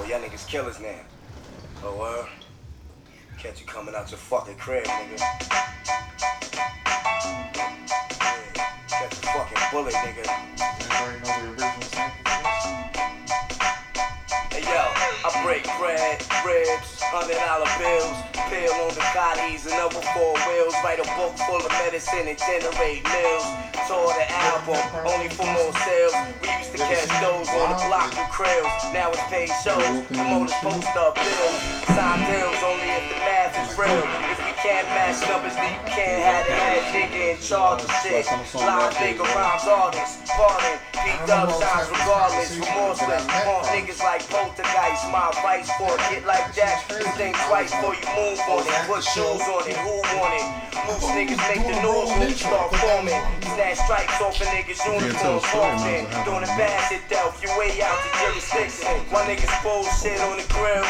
Oh, y'all niggas killers now. Oh, well. Catch you coming out your fucking crib, nigga. Catch a fucking bullet, nigga. Hey yo, I break bread, ribs, hundred dollar bills, peel on the collies and over four wheels, write a book full of medicine and generate mills. Tore the album, only for more sales. We used to catch those on the block with krills. Now it's paid shows, promoters post up bills. Sign deals only if the math is real. If we can't match numbers, then you can't have the head nigga in charge of shit. Live nigga rhymes artists, pardon. P-Dub shines regardless, remorseless. Pump niggas like poltergeist. My vice for it, get like that. You think twice before you move on it. Put shoes on it, who want it? Loose niggas make the news when you start forming. Snatch stripes off a nigga's uniform often. Doing a bash at Delph, your way out the jurisdiction. My niggas bullshit on the grill.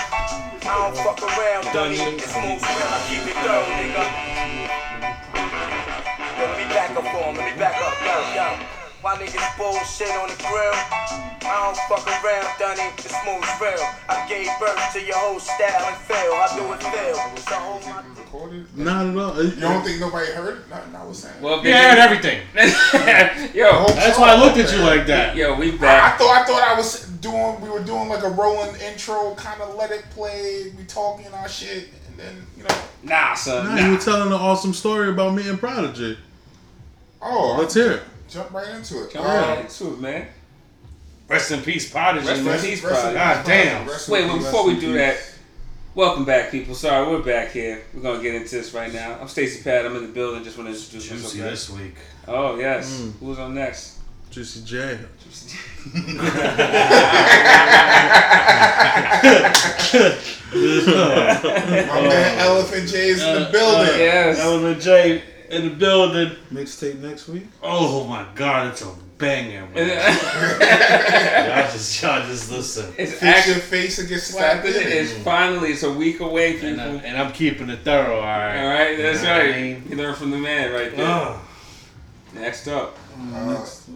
I don't fuck around, dummy. It's smooth real, I keep it thorough, nigga. Yo. Why niggas bullshit on the grill? I don't fuck around, Dunny. The smooth real. I gave birth to your whole style and feel. I do it feel. So hold my? Not at all. You don't think nobody heard it? Nothing I was saying. Well, Yeah, and everything. yo, That's why I looked at you like that. yo, we back. I back. thought I thought I was doing. We were doing like a rolling intro, kind of let it play. We talking our shit, and then you know. Nah, son. Nah, Nah. you were telling an awesome story about me and Prodigy. Oh, Let's hear it. Jump right into it. Come Uh, on, into it, man. Rest in peace, Prodigy. Rest in peace, rest in Prodigy. God peace, damn. rest Wait, well, before we do that, welcome back, people. Sorry, we're back here. We're gonna get into this right now. I'm Stacy Pat. I'm in the building. Just want to introduce Juicy myself. guys. this week. Oh yes. Mm. Who's on next? Juicy J. My man Elephant J is in the Uh, building. uh, Yes. Element J in the building. Mixtape next week. Oh my god, it's a banger, man. y'all just y'all just listen. Fix actually your face and get slapped in it. it's finally it's a week away, people. And, I, and I'm keeping it thorough, alright. All right, that's You know what I right. mean? You learn from the man right there. Ugh. Next up, Uh, next, uh,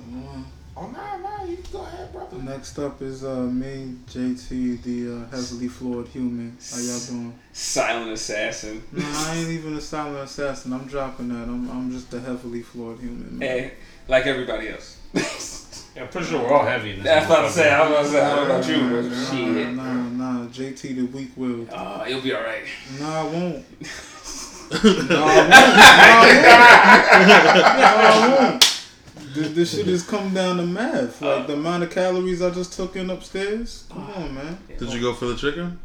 Oh nah, nah, you go ahead, brother. next up is uh, me, JT, the uh, heavily flawed human. How y'all doing? silent assassin. No, I ain't even a silent assassin. I'm dropping that. I'm, I'm just a heavily flawed human. Man. Hey, like everybody else. Yeah, I'm pretty sure we're all heavy in this. That's what I'm motherfucker. saying. I was about to say, I don't know about you, but Nah, shit. nah, nah. JT the weak willed. Oh, you'll be all right. Nah, I won't. nah, I won't. Nah, I won't. This, this shit is come down to math. Like uh, the amount of calories I just took in upstairs. Come on, uh, man. Did you go for the chicken?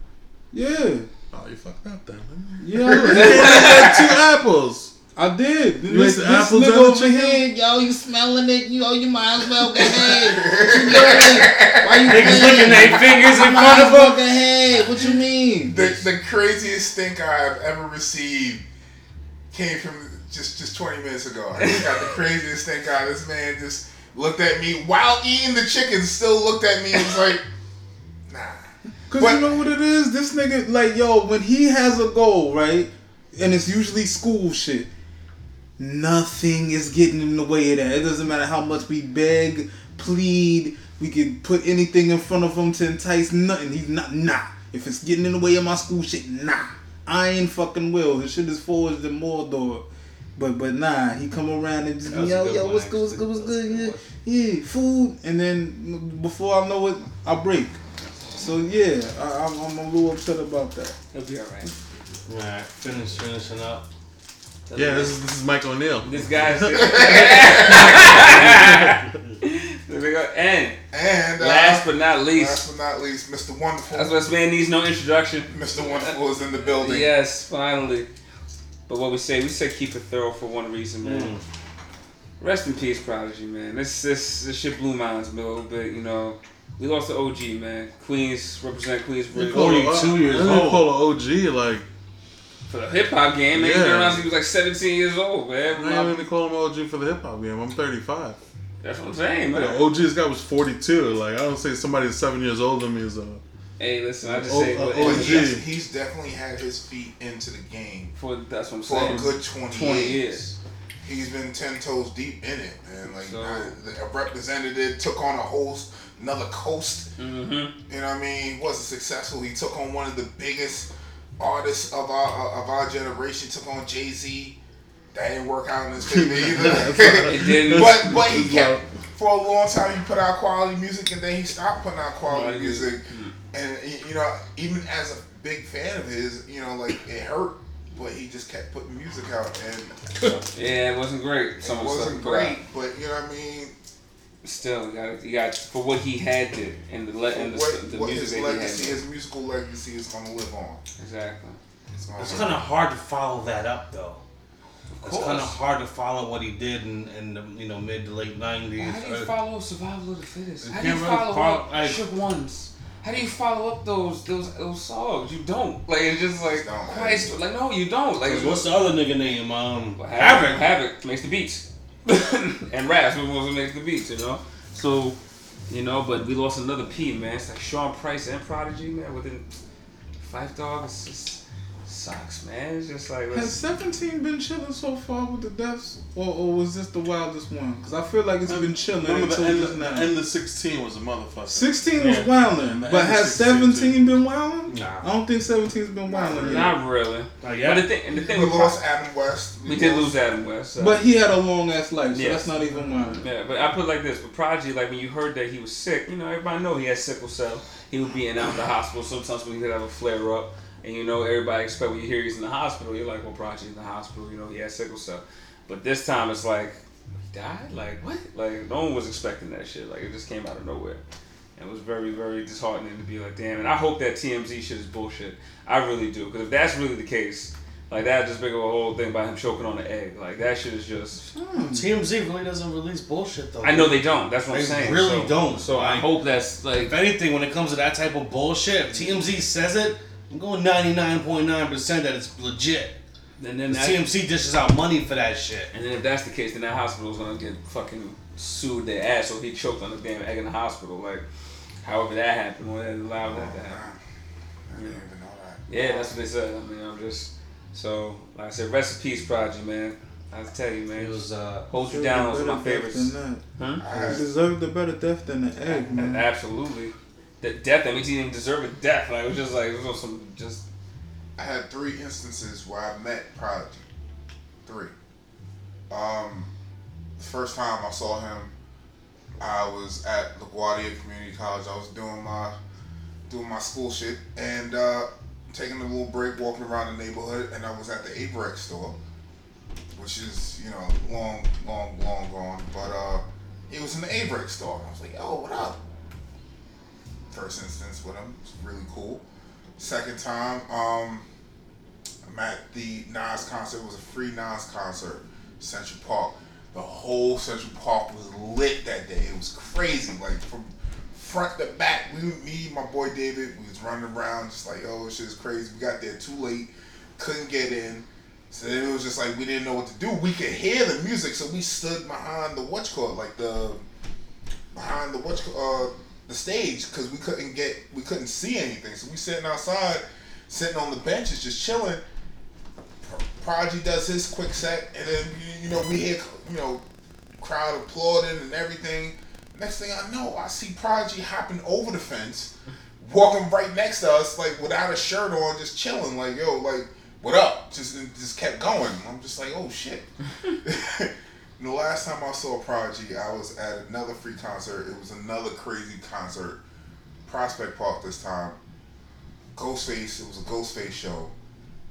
Yeah. Oh, you fucked up then. Yeah. You had two apples. I did. You this ate the this apples nigga and the over chicken? here, yo, you smelling it? You, oh, you might as well go ahead. What you doing? Why you Niggas playing? licking their fingers in front of well them. go ahead. What you mean? The the craziest stink I've ever received came from just just 20 minutes ago. I just got the craziest stink eye. This man just looked at me while eating the chicken. Still looked at me and was like, Nah. Cause But- you know what it is? This nigga, like, yo, when he has a goal, right? And it's usually school shit. Nothing is getting in the way of that. It doesn't matter how much we beg, plead, we can put anything in front of him to entice nothing. He's not, nah. If it's getting in the way of my school shit, nah. I ain't fucking will. His shit is forged in Mordor. But but nah, he come around and just That was a yo good yo what's good what's good what's good yeah yeah food and then before I know it I break. So yeah, I, I'm, I'm a little upset about that. You'll be all right. Alright, finish finishing up. Yeah, this is this is Mike O'Neill. This guy's. there we go. And And uh, last but not least, last but not least, Mr. Wonderful. that's what this man needs no introduction. Mr. Wonderful is in the building. Yes, finally. But what we say, we say keep it thorough for one reason, man. Mm. Rest in peace, Prodigy, man. This this this shit blew minds a little bit, you know. We lost the OG, man. Queens represent Queens They for, call 42 years they old. call it OG like for the hip hop game. Man, he's Yeah. around he was like 17 years old, man. i don't even call him OG for the hip hop game. I'm 35. That's what I'm saying, The man. OG this guy was 42. Like I don't say somebody seven years older than me is a. Hey, listen, I just Oh, say but OG. But it's- he's, he's definitely had his feet into the game for that's what I'm saying. for a good 20, 20 years. years. He's been ten toes deep in it, man. Like So- I, I represented it, took on a whole, another coast. Mm-hmm. You know what I mean? Wasn't successful. He took on one of the biggest artists of our of our generation. Took on Jay Z. That didn't work out in his favor either. It didn't. but but he kept for a long time. He put out quality music, and then he stopped putting out quality Quality music. Music. And you know, even as a big fan of his, you know, like it hurt, but he just kept putting music out, and Yeah, it wasn't great. Some it of the stuff wasn't he great. But you know what I mean? Still, you got you got for what he had to, and the le- and the, what the what music his that he legacy, had. his musical legacy, is going to live on. Exactly. It's It's kind of hard to follow that up, though. It's kind of hard to follow what he did in, in the you know mid to late nineties. How do you uh, follow survival of the fittest? How do you follow follow- up like- shook ones? How do you follow up those those those songs? You don't. Like it's just like Don't. Christ. Like no, you don't. Like What's the other nigga name? Um, Well, Havoc. Havoc makes the beats, and Raps was what makes the beats. You know, so you know, but we lost another P, man. It's like Sean Price and Prodigy, man. Within Five dogs. it's just sucks, man. It's just like Has 17 been chilling so far with the deaths? Or, or was this the wildest one? Because I feel like it's been chilling Remember until the end, just of, now. the end of 16 was a motherfucker. 16 was Yeah. wilding, but has 17 been wilding? Nah. I don't think 17's been wilding yet. not really. Not But yet. the thing, and the thing We with lost Pro- Adam West. we did lose Adam West. so- But he had a long ass life, so Yes. that's not even wilding. Yeah, but I put it like this: with Prodigy, like when you heard that he was sick, you know, everybody know he had sickle cell. He would be in out of the hospital. Sometimes when he would have a flare up, and you know, everybody expect when you hear he's in the hospital, you're like, well, Prodigy's in the hospital. You know, he has sickle cell. But this time it's like, he died? Like what? Like no one was expecting that shit. Like it just came out of nowhere. And it was very, very disheartening to be like, damn. And I hope that TMZ shit is bullshit. I really do, because if that's really the case, like that just bring up a whole thing about him choking on the egg. Like that shit is just. Hmm. TMZ really doesn't release bullshit though. I know they don't. That's what I'm They saying. really So- don't. So I hope that's like. If anything, when it comes to that type of bullshit, if TMZ says it, I'm going 99.9% that it's legit. And then The that, TMZ dishes out money for that shit. and then if that's the case, then that hospital is gonna get fucking sued their ass. So he choked on the damn egg in the hospital. Like, however that happened, or they allowed that to happen. I didn't even know that. Yeah, that's what they said. I mean, I'm just so like I said, rest in peace, Prodigy, man. I tell you, man. It was uh, Hold You Down was my Better death favorites. Huh? I deserved a better death than the egg, man. absolutely. The death, that he didn't deserve a death. Like, it was just like, it was some, just, I had three instances where I met Prodigy. Three. Um, the first time I saw him, I was at LaGuardia Community College. I was doing my doing my school shit and uh, taking a little break, walking around the neighborhood, and I was at the Abrex store, which is you know long, long, long gone. But uh, it was in the Abrex store. I was like, "Oh, what up?" First instance with him, it's really cool. Second time, um, I'm at the Nas concert. It was a free Nas concert, Central Park. The whole Central Park was lit that day. It was crazy, like from front to back. We, me, my boy David, we was running around just like, oh, shit is crazy. We got there too late, couldn't get in. So then it was just like we didn't know what to do. We could hear the music, so we stood behind the what's called like the behind the what's uh the stage because we couldn't get we couldn't see anything. So we sitting outside, sitting on the benches, just chilling. Prodigy does his quick set, and then you, know we hear you know crowd applauding and everything. Next thing I know, I see Prodigy hopping over the fence, walking right next to us, like without a shirt on, just chilling, like yo, like what up? Just just kept going. I'm just like, oh shit. And the last time I saw Prodigy, I was at another free concert. It was another crazy concert, Prospect Park this time. Ghostface, it was a Ghostface show.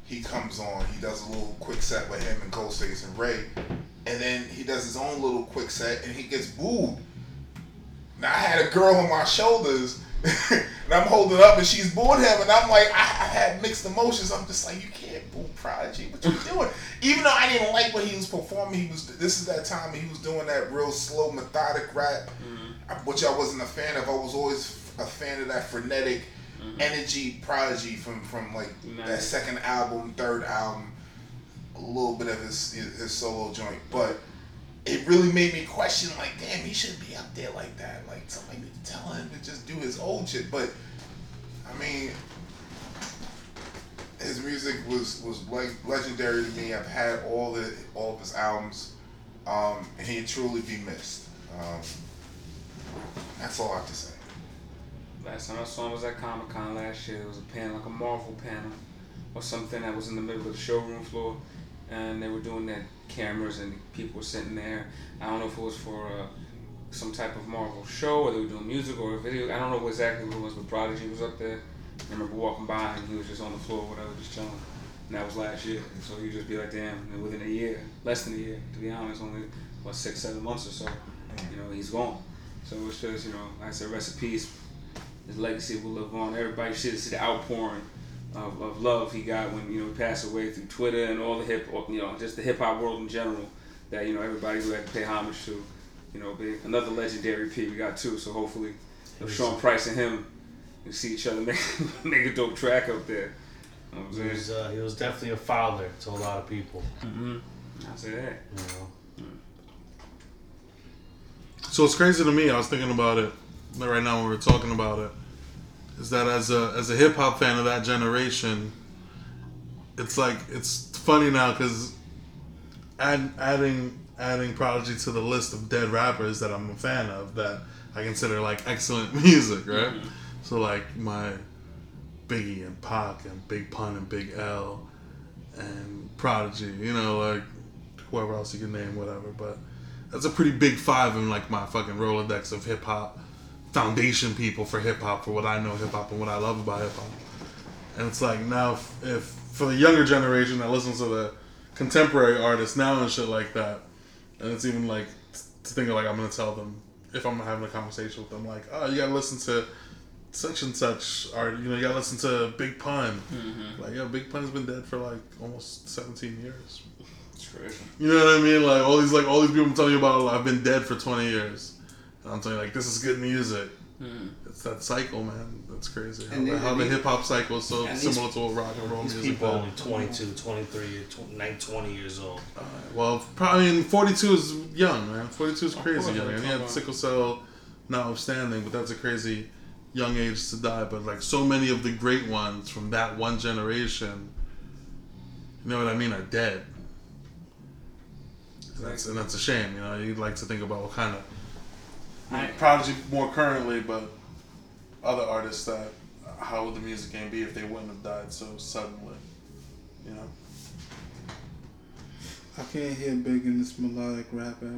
He comes on, he does a little quick set with him and Ghostface and Ray, and then he does his own little quick set and he gets booed. Now I had a girl on my shoulders, and I'm holding up, and she's booing him, and I'm like, I, I had mixed emotions. I'm just like, you can't boo Prodigy. What you doing? Even though I didn't like what he was performing, he was. This is that time he was doing that real slow, methodic rap, mm-hmm. uh, which I wasn't a fan of. I was always a fan of that frenetic mm-hmm. energy Prodigy from from like that second album, third album, a little bit of his his solo joint, but it really made me question like damn he shouldn't be up there like that like somebody need to tell him to just do his old shit but i mean his music was was like legendary to me i've had all the all of his albums um and he'd truly be missed um that's all i have to say Last time I saw him was at Comic Con last year. It was a panel, like a Marvel panel or something that was in the middle of the showroom floor. And they were doing their cameras and people sitting there. I don't know if it was for uh, some type of Marvel show or they were doing music or a video. I don't know exactly what it was, but Prodigy was up there. I remember walking by and he was just on the floor, whatever, just chilling. And that was last year. And so you just be like, damn, and within a year, less than a year, to be honest, only, what, six, seven months or so, you know, he's gone. So it's just, you know, like I said, peace. His legacy will live on. Everybody should see the outpouring of, of love he got when, you know, he passed away through Twitter and all the hip, you know, just the hip hop world in general that, you know, everybody who had to pay homage to, you know, big. Another legendary P we got two, so hopefully you know, Sean Price and him can see each other make, make a dope track up there. You know what I'm He was, uh, he was definitely a father to a lot of people. Mm-hmm. I say that. You know. So it's crazy to me. I was thinking about it right now when we were talking about it. Is that as a as a hip hop fan of that generation, it's like it's funny now because add, adding adding Prodigy to the list of dead rappers that I'm a fan of that I consider like excellent music, right? Mm-hmm. So like my Biggie and Pac and Big Pun and Big L and Prodigy, you know, like whoever else you can name, whatever. But that's a pretty big five in like my fucking Rolodex of hip hop foundation people for hip hop, for what I know hip hop and what I love about hip hop. And it's like now, if, if for the younger generation that listens to the contemporary artists now and shit like that, and it's even like to think of like I'm gonna tell them if I'm having a conversation with them, like, oh, you gotta listen to such and such art. You know, you gotta listen to Big Pun. Mm-hmm. Like, yeah, Big Pun's been dead for like almost 17 years. It's crazy. You know what I mean? Like all these like all these people telling you about. I've been dead for 20 years. And I'm telling you, like this is good music. Hmm. It's that cycle, man. That's crazy. How, And the- they- how the hip hop cycle is so and these- similar to what rock and roll These music. people only 22, 23, tw- 9, 20 years old. Well, probably I mean, 42 is young, man. 42 is crazy course, young, and he talking had about- sickle cell, notwithstanding, but that's a crazy young age to die. But like so many of the great ones from that one generation, you know what I mean, are dead. And that's, and that's a shame, you know. You'd like to think about what kind of I- Prodigy more currently, but other artists that how would the music game be if they wouldn't have died so suddenly, you know? I can't hear Big in this melodic rap era.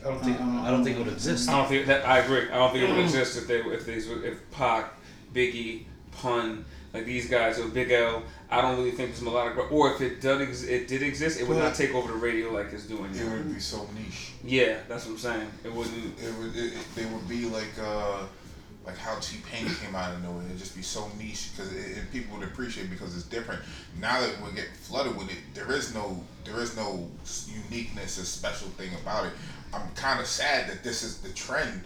I don't think Uh, I don't think it would exist. I don't think that I agree. I don't think it would exist if they if these if Pac, Biggie, Pun, like these guys or Big L. I don't really think it's melodic, rap. or if it did ex- it did exist, it would not take over the radio like it's doing. It now. would be so niche. Yeah, that's what I'm saying. It wouldn't. It would. It, it, they would be like uh, like how T Pain came out of nowhere. It'd just be so niche because people would appreciate it because it's different. Now that we get flooded with it, there is no there is no uniqueness or special thing about it. I'm kind of sad that this is the trend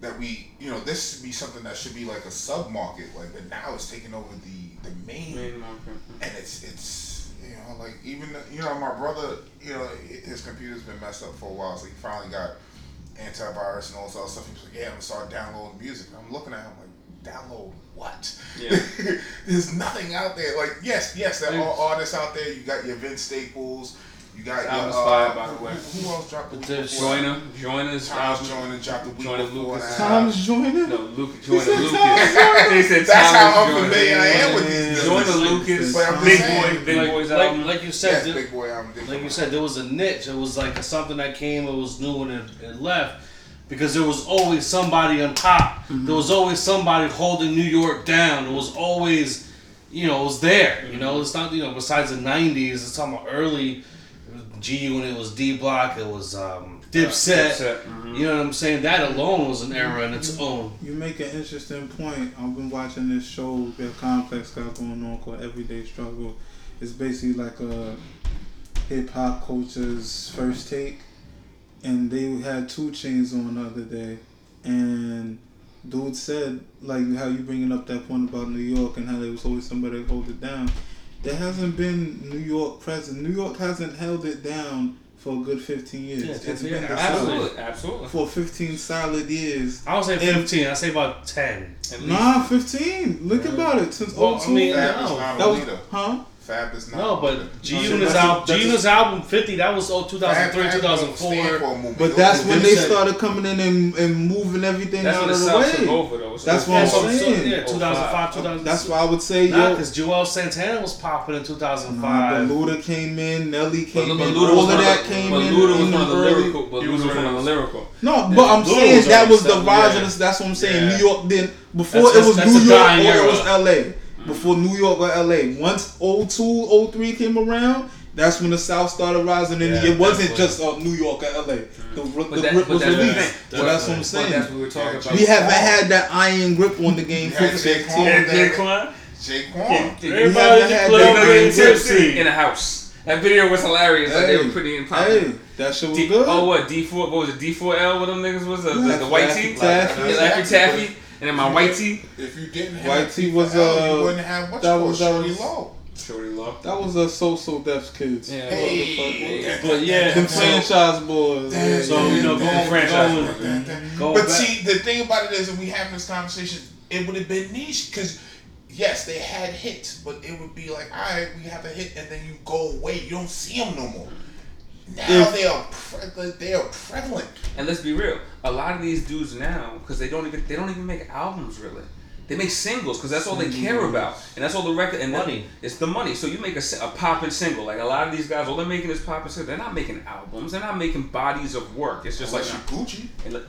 that we you know this should be something that should be like a sub market like but now it's taking over the the main Main market. and it's it's you know like even you know my brother you know his computer's been messed up for a while so he finally got antivirus and all this other stuff. He was like yeah I'm gonna start downloading music. I'm looking at him like download what? Yeah. there's nothing out there. Like yes yes there are artists out there. You got your Vince Staples you got your Album's uh, fire, by the who, way. who else dropped the week There's before that? Joyner, Joyner's Thomas album. Joyner dropped the week Joyner Lucas. that. Tom's joining. No, Luke, Joyner said Lucas. They said That's how Thomas unfamiliar Joyner. I am with these Joyner dudes. Lucas, But I'm Big. Boy, Big like, Boy's like, album. like you said, Yes, th- Big Boi album. did like you said, there was a niche. It was like something that came, it was new and it, it left. Because there was always somebody on top. There was always somebody holding New York down. There was always, you know, it was there. You know, it's not, you know, besides the 90s, it's talking about early G when it was D Block, it was um, Dipset. Dipset, mhm. You know what I'm saying? That alone was an era in its own. You make an interesting point. I've been watching this show that Complex got going on called Everyday Struggle. It's basically like a hip hop culture's first take, and they had 2 Chainz on the other day, and dude said like how you bringing up that point about New York and how there was always somebody to hold it down. There hasn't been New York present. New York hasn't held it down for a good fifteen years. Yeah, it's 15 been years. Absolutely, South absolutely. for fifteen solid years. I don't say And- 15, I say about 10. At least. Nah, 15. Look about it. Since Well, I mean, Fab no. that was, huh? Fab is not. No, but No, G Unit's album, that's G a- Unit's album 50, that was oh, 2003, Fab don't stand 2004. for a movement. But that's when they started coming in and, and moving everything That's out of the South took way. over though. That's over. what I'm Yeah, so, so, saying. yeah, 2005, 2006. That's why I would say, Nah, yo, because Juelz Santana was popping in Nah, 2005. but Luda came in, Nelly came But in, Luda all of that the- came but in. Luda was in one of the lyrical. But He Luda was was one of the lyrical. No, but I'm saying that was the established, rise yeah. of this. That's what I'm saying. New York then before That's- it was New York or it was LA. Before New York or LA. Once 02, 03 came around, that's when the South started rising, and Yeah, it wasn't definitely. just uh, New York or LA. The, the that- grip but was that's the released. thing. So that's what I'm saying. that's what we were talking Yeah, about. we haven't had that iron grip on the game You for had Jay 15 Kwon. years. Yeah, Kwon. J-Kwon. We Everybody haven't in the club getting tipsy. in a house. That video was hilarious. Like they were pretty in Hey, that shit was D- good. Oh what D four? What was it? D four L? What them niggas was? The, the, the white tee, Laffy Taffy. Yeah, Laffy Taffy, and then my white tee. If you didn't have White tee was, L, uh, you wouldn't have what that you call was- that Shorty Low. Shorty Love. That was a so-so Def Kids. Yeah. Hey, But yeah, Them Franchize Boyz. Damn, So, you know, damn, going- franchise going- going But back- see, the thing about it is, if we having this conversation, it would have been niche because yes, they had hits, but it would be like, all right, we have a hit, and then you go away. You don't see them no more. Now If- they are pre- they are prevalent. And let's be real, a lot of these dudes now, because they don't even they don't even make albums really. They make singles because that's all they care mm. about, and that's all the record and that- Money. It's the money. So you make a, si- a popping single. Like a lot of these guys, all they're making is popping singles. They're not making albums. They're not making bodies of work. It's just Unless like, Gucci, hey, look,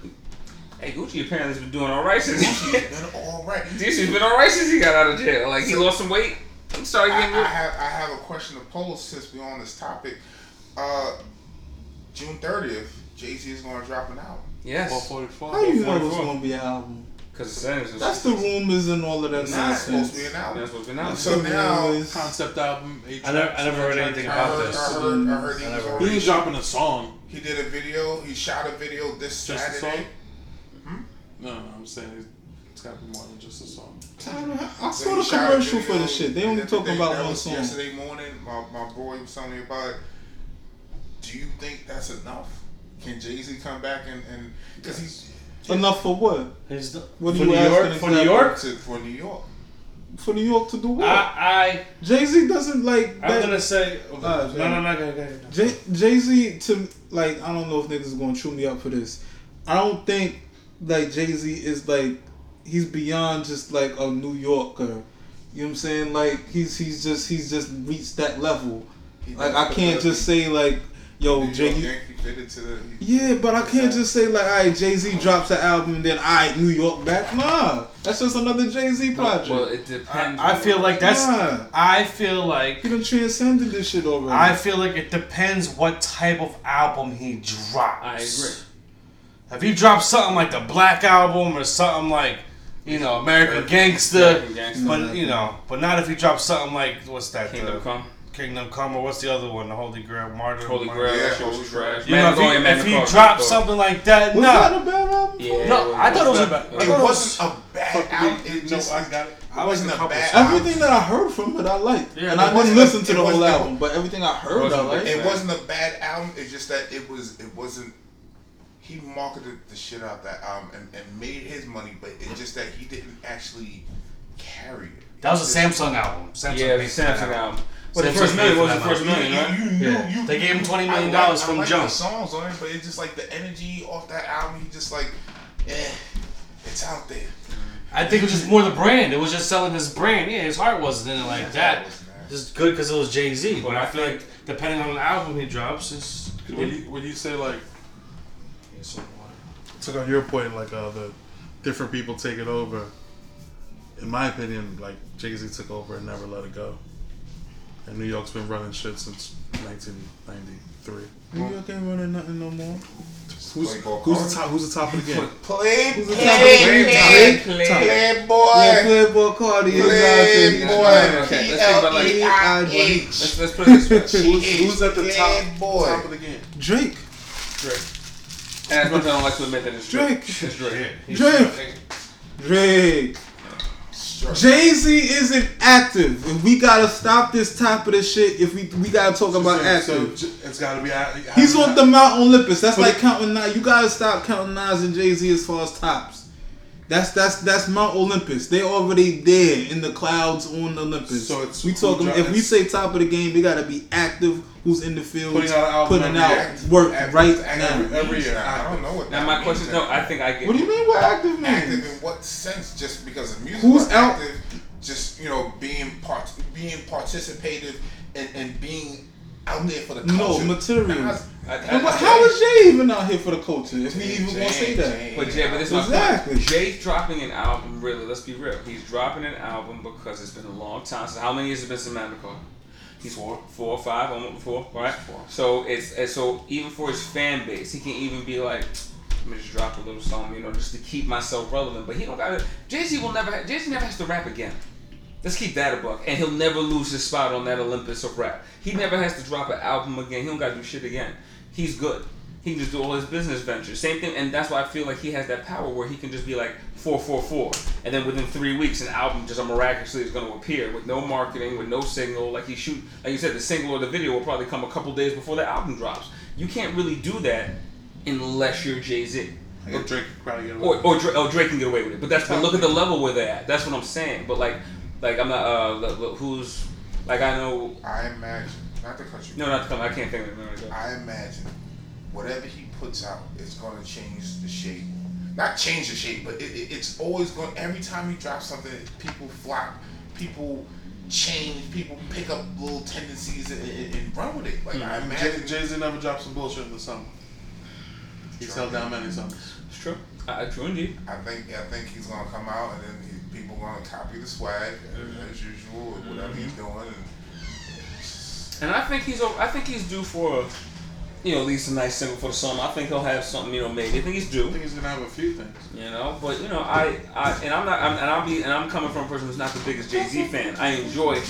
hey, Gucci apparently has been doing all right since. Gucci, then all right. Gucci's been all right since he got out of jail. Like he lost some weight. He started I, getting. I have I have a question to pose since we're on this topic. Uh, June thirtieth, Jay Z is going to drop an album. yes, 444. How you know it was gonna be an album? because the sentence is. That's the rumors and all of that It's not supposed to be an album. That's what's been out. So now Rumors. Concept album. Eight I never- I never heard nine anything tracks. I about heard, this. I heard, I heard he I was never- already. He dropping a song. He did a video. He shot a video this Just Saturday. song? No, no, I'm saying it's- it's got to be more than just a song. I don't. I saw the shot a commercial for the shit. They only talking about one song. Yesterday morning, my, my boy was telling me about it. Do you think that's enough? Can Jay Z come back and and because he's Enough for what? He's the, What for New York, for New? York, to, for New York? For New York to do what? I, Jay Z doesn't like. I, I'm gonna say, Uh, no, no, no, go, go, go. Jay Z to like I don't know if niggas is gonna chew me up for this. I don't think like Jay Z is like he's beyond just like a New Yorker. You know what I'm saying? Like he's he's just he's just reached that level. He Like I can't just say like yo Jay. York Yankee fitted to the. Yeah, but I can't just say like, alright, Jay Z drops an album and then alright, New York back. Nah, that's just another Jay Z project. Well, it depends. I, I feel like that's. Nah. I feel like. he done transcended this shit already. I feel like it depends what type of album he drops. I agree. If he drops something like the Black Album or something like, you know, American Gangster, American Gangsta. but you know, but not if he drops something like what's that? Kingdom the, Come, Kingdom Come, or what's the other one? The Holy Grail, Martyr. Holy Martyr. Grail, Yeah, that shit was Holy trash. You know, if Mandalorian, he, if he Mandalorian, drops something like that, was nah. that a bad album? Yeah, No, I thought it was a- bad. I It wasn't a bad album. It No, I got it. it wasn't a bad songs. album. Everything that I heard from it, I liked, Yeah, and I didn't listen to the whole wasn't- album, but everything I heard, I wasn't a liked. big It wasn't a bad album. It's just that it was. It wasn't. He marketed the shit out that album and, and made his money, but it's just that he didn't actually carry it. That was a Samsung album. Samsung Yeah, paid the for that Samsung album. But the first million was the first million, right? You, you, you, Yeah. you, They gave him twenty million dollars like- from I like jump. The songs on it, but it's just like the energy off that album. He just like, eh, it's out there. I think it was just more the brand. It was just selling his brand. Yeah, his heart wasn't in it like that. Just good because it was Jay Z. But I feel like depending on the album he drops, it's. When you, when you say like, took on your point, like uh, the different people take it over. In my opinion, like Jay Z took over and never let it go. And New York's been running shit since 1993. New York ain't running nothing no more. Who's, who's the top? Who's the top of the game? Play, Who's the play, top of the game? play, Play, play, Yeah, boy. Playboi Carti is out there. He's Playboi. trying. Okay, let's think about like- P-L-E-I-H. Let's, let's put it this way. Who's, who's at the top, Playboi. top of the game? Drake. And as much as I don't like to admit that it's Drake. It's Drake. Drake. Drake. Jay Z isn't active, and we gotta stop this top of this shit. If we we gotta talk about So, active, j- it's got to be. he's on the Mount Olympus. That's like counting nine. You gotta stop counting Nas and Jay Z as far as tops. That's that's that's Mount Olympus. They already there in the clouds on Olympus. So it's we who talking. If we say top of the game, they gotta be active. Who's in the field, Putting out an album putting out year. work Active- right active now. every year. I don't know what Now my means question, no, I think I get. What do you mean? What active means? active in what sense? Just because of music? Who's or out- active? Just you know, being part, being participative and, and being out there for the culture. No, material. Nah, I- I- And what- I- how is Jay even out here for the culture? If we even want to say that. Jay- But Jay, but this is my Exactly. point. Jay's dropping an album. Really, let's be real. He's dropping an album because it's been a long time. So how many years has it been since Carter? He's four, four or five, almost four, right? Four. So it's and so even for his fan base, he can even be like, let me just drop a little song, you know, just to keep myself relevant. But he don't got to. Jay Z will never. Jay Z never has to rap again. Let's keep that a buck, and he'll never lose his spot on that Olympus of rap. He never has to drop an album again. He don't got to do shit again. He's good. He can just do all his business ventures. Same thing, and that's why I feel like he has that power where he can just be like four, four, four, and then within three weeks, an album just miraculously is going to appear with no marketing, with no signal. Like he shoot, like you said, the single or the video will probably come a couple days before the album drops. You can't really do that unless you're Jay Z. get Drake probably get away Or, or, or Drake can get away with it, but that's but look at the level where they're at. That's what I'm saying. But like, like I'm not uh look- look, who's like I know I imagine, not to cut you. no not to come I can't think of it. I imagine whatever he puts out is going to change the shape. Not change the shape, but it, it, it's always going. Every time he drops something, people flock, people change, people pick up little tendencies and, and, and run with it. Like I imagine. Jay Z never dropped some bullshit in the summer. He's held down many summers. It's true. I, I true indeed. I think I think he's gonna come out and then he, people gonna copy the swag as, as usual or whatever he's mm-hmm. doing. And And I think he's o- I think he's due for A, you know at least a nice single for the summer. I think he'll have something you know maybe. I think he's due. I think he's gonna have a few things. You know, but you know, I, I and I'm not, I'm, and I'll be, and I'm coming from a person who's not the biggest Jay Z fan. I enjoy,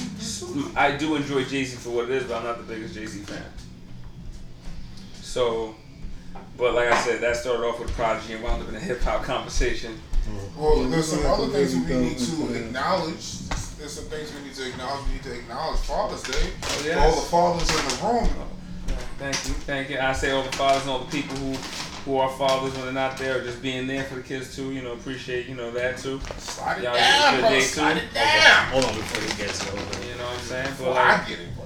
I do enjoy Jay Z for what it is, but I'm not the biggest Jay Z fan. So, but like I said, that started off with Prodigy and wound up in a hip hop conversation. Well, there's some other things baby we need to acknowledge. There's some things we need to acknowledge. We need to acknowledge Father's Day. Oh, For yes. all the fathers in the room. Thank you, thank you. I say all the fathers and all the people who, who are fathers when they're not there, just being there for the kids too. You know, appreciate you know that too. Slide it Y'all down, get bro. your day Slide it down. Hold on before he gets it over. You know what I'm saying? But Well, like, I get it, bro.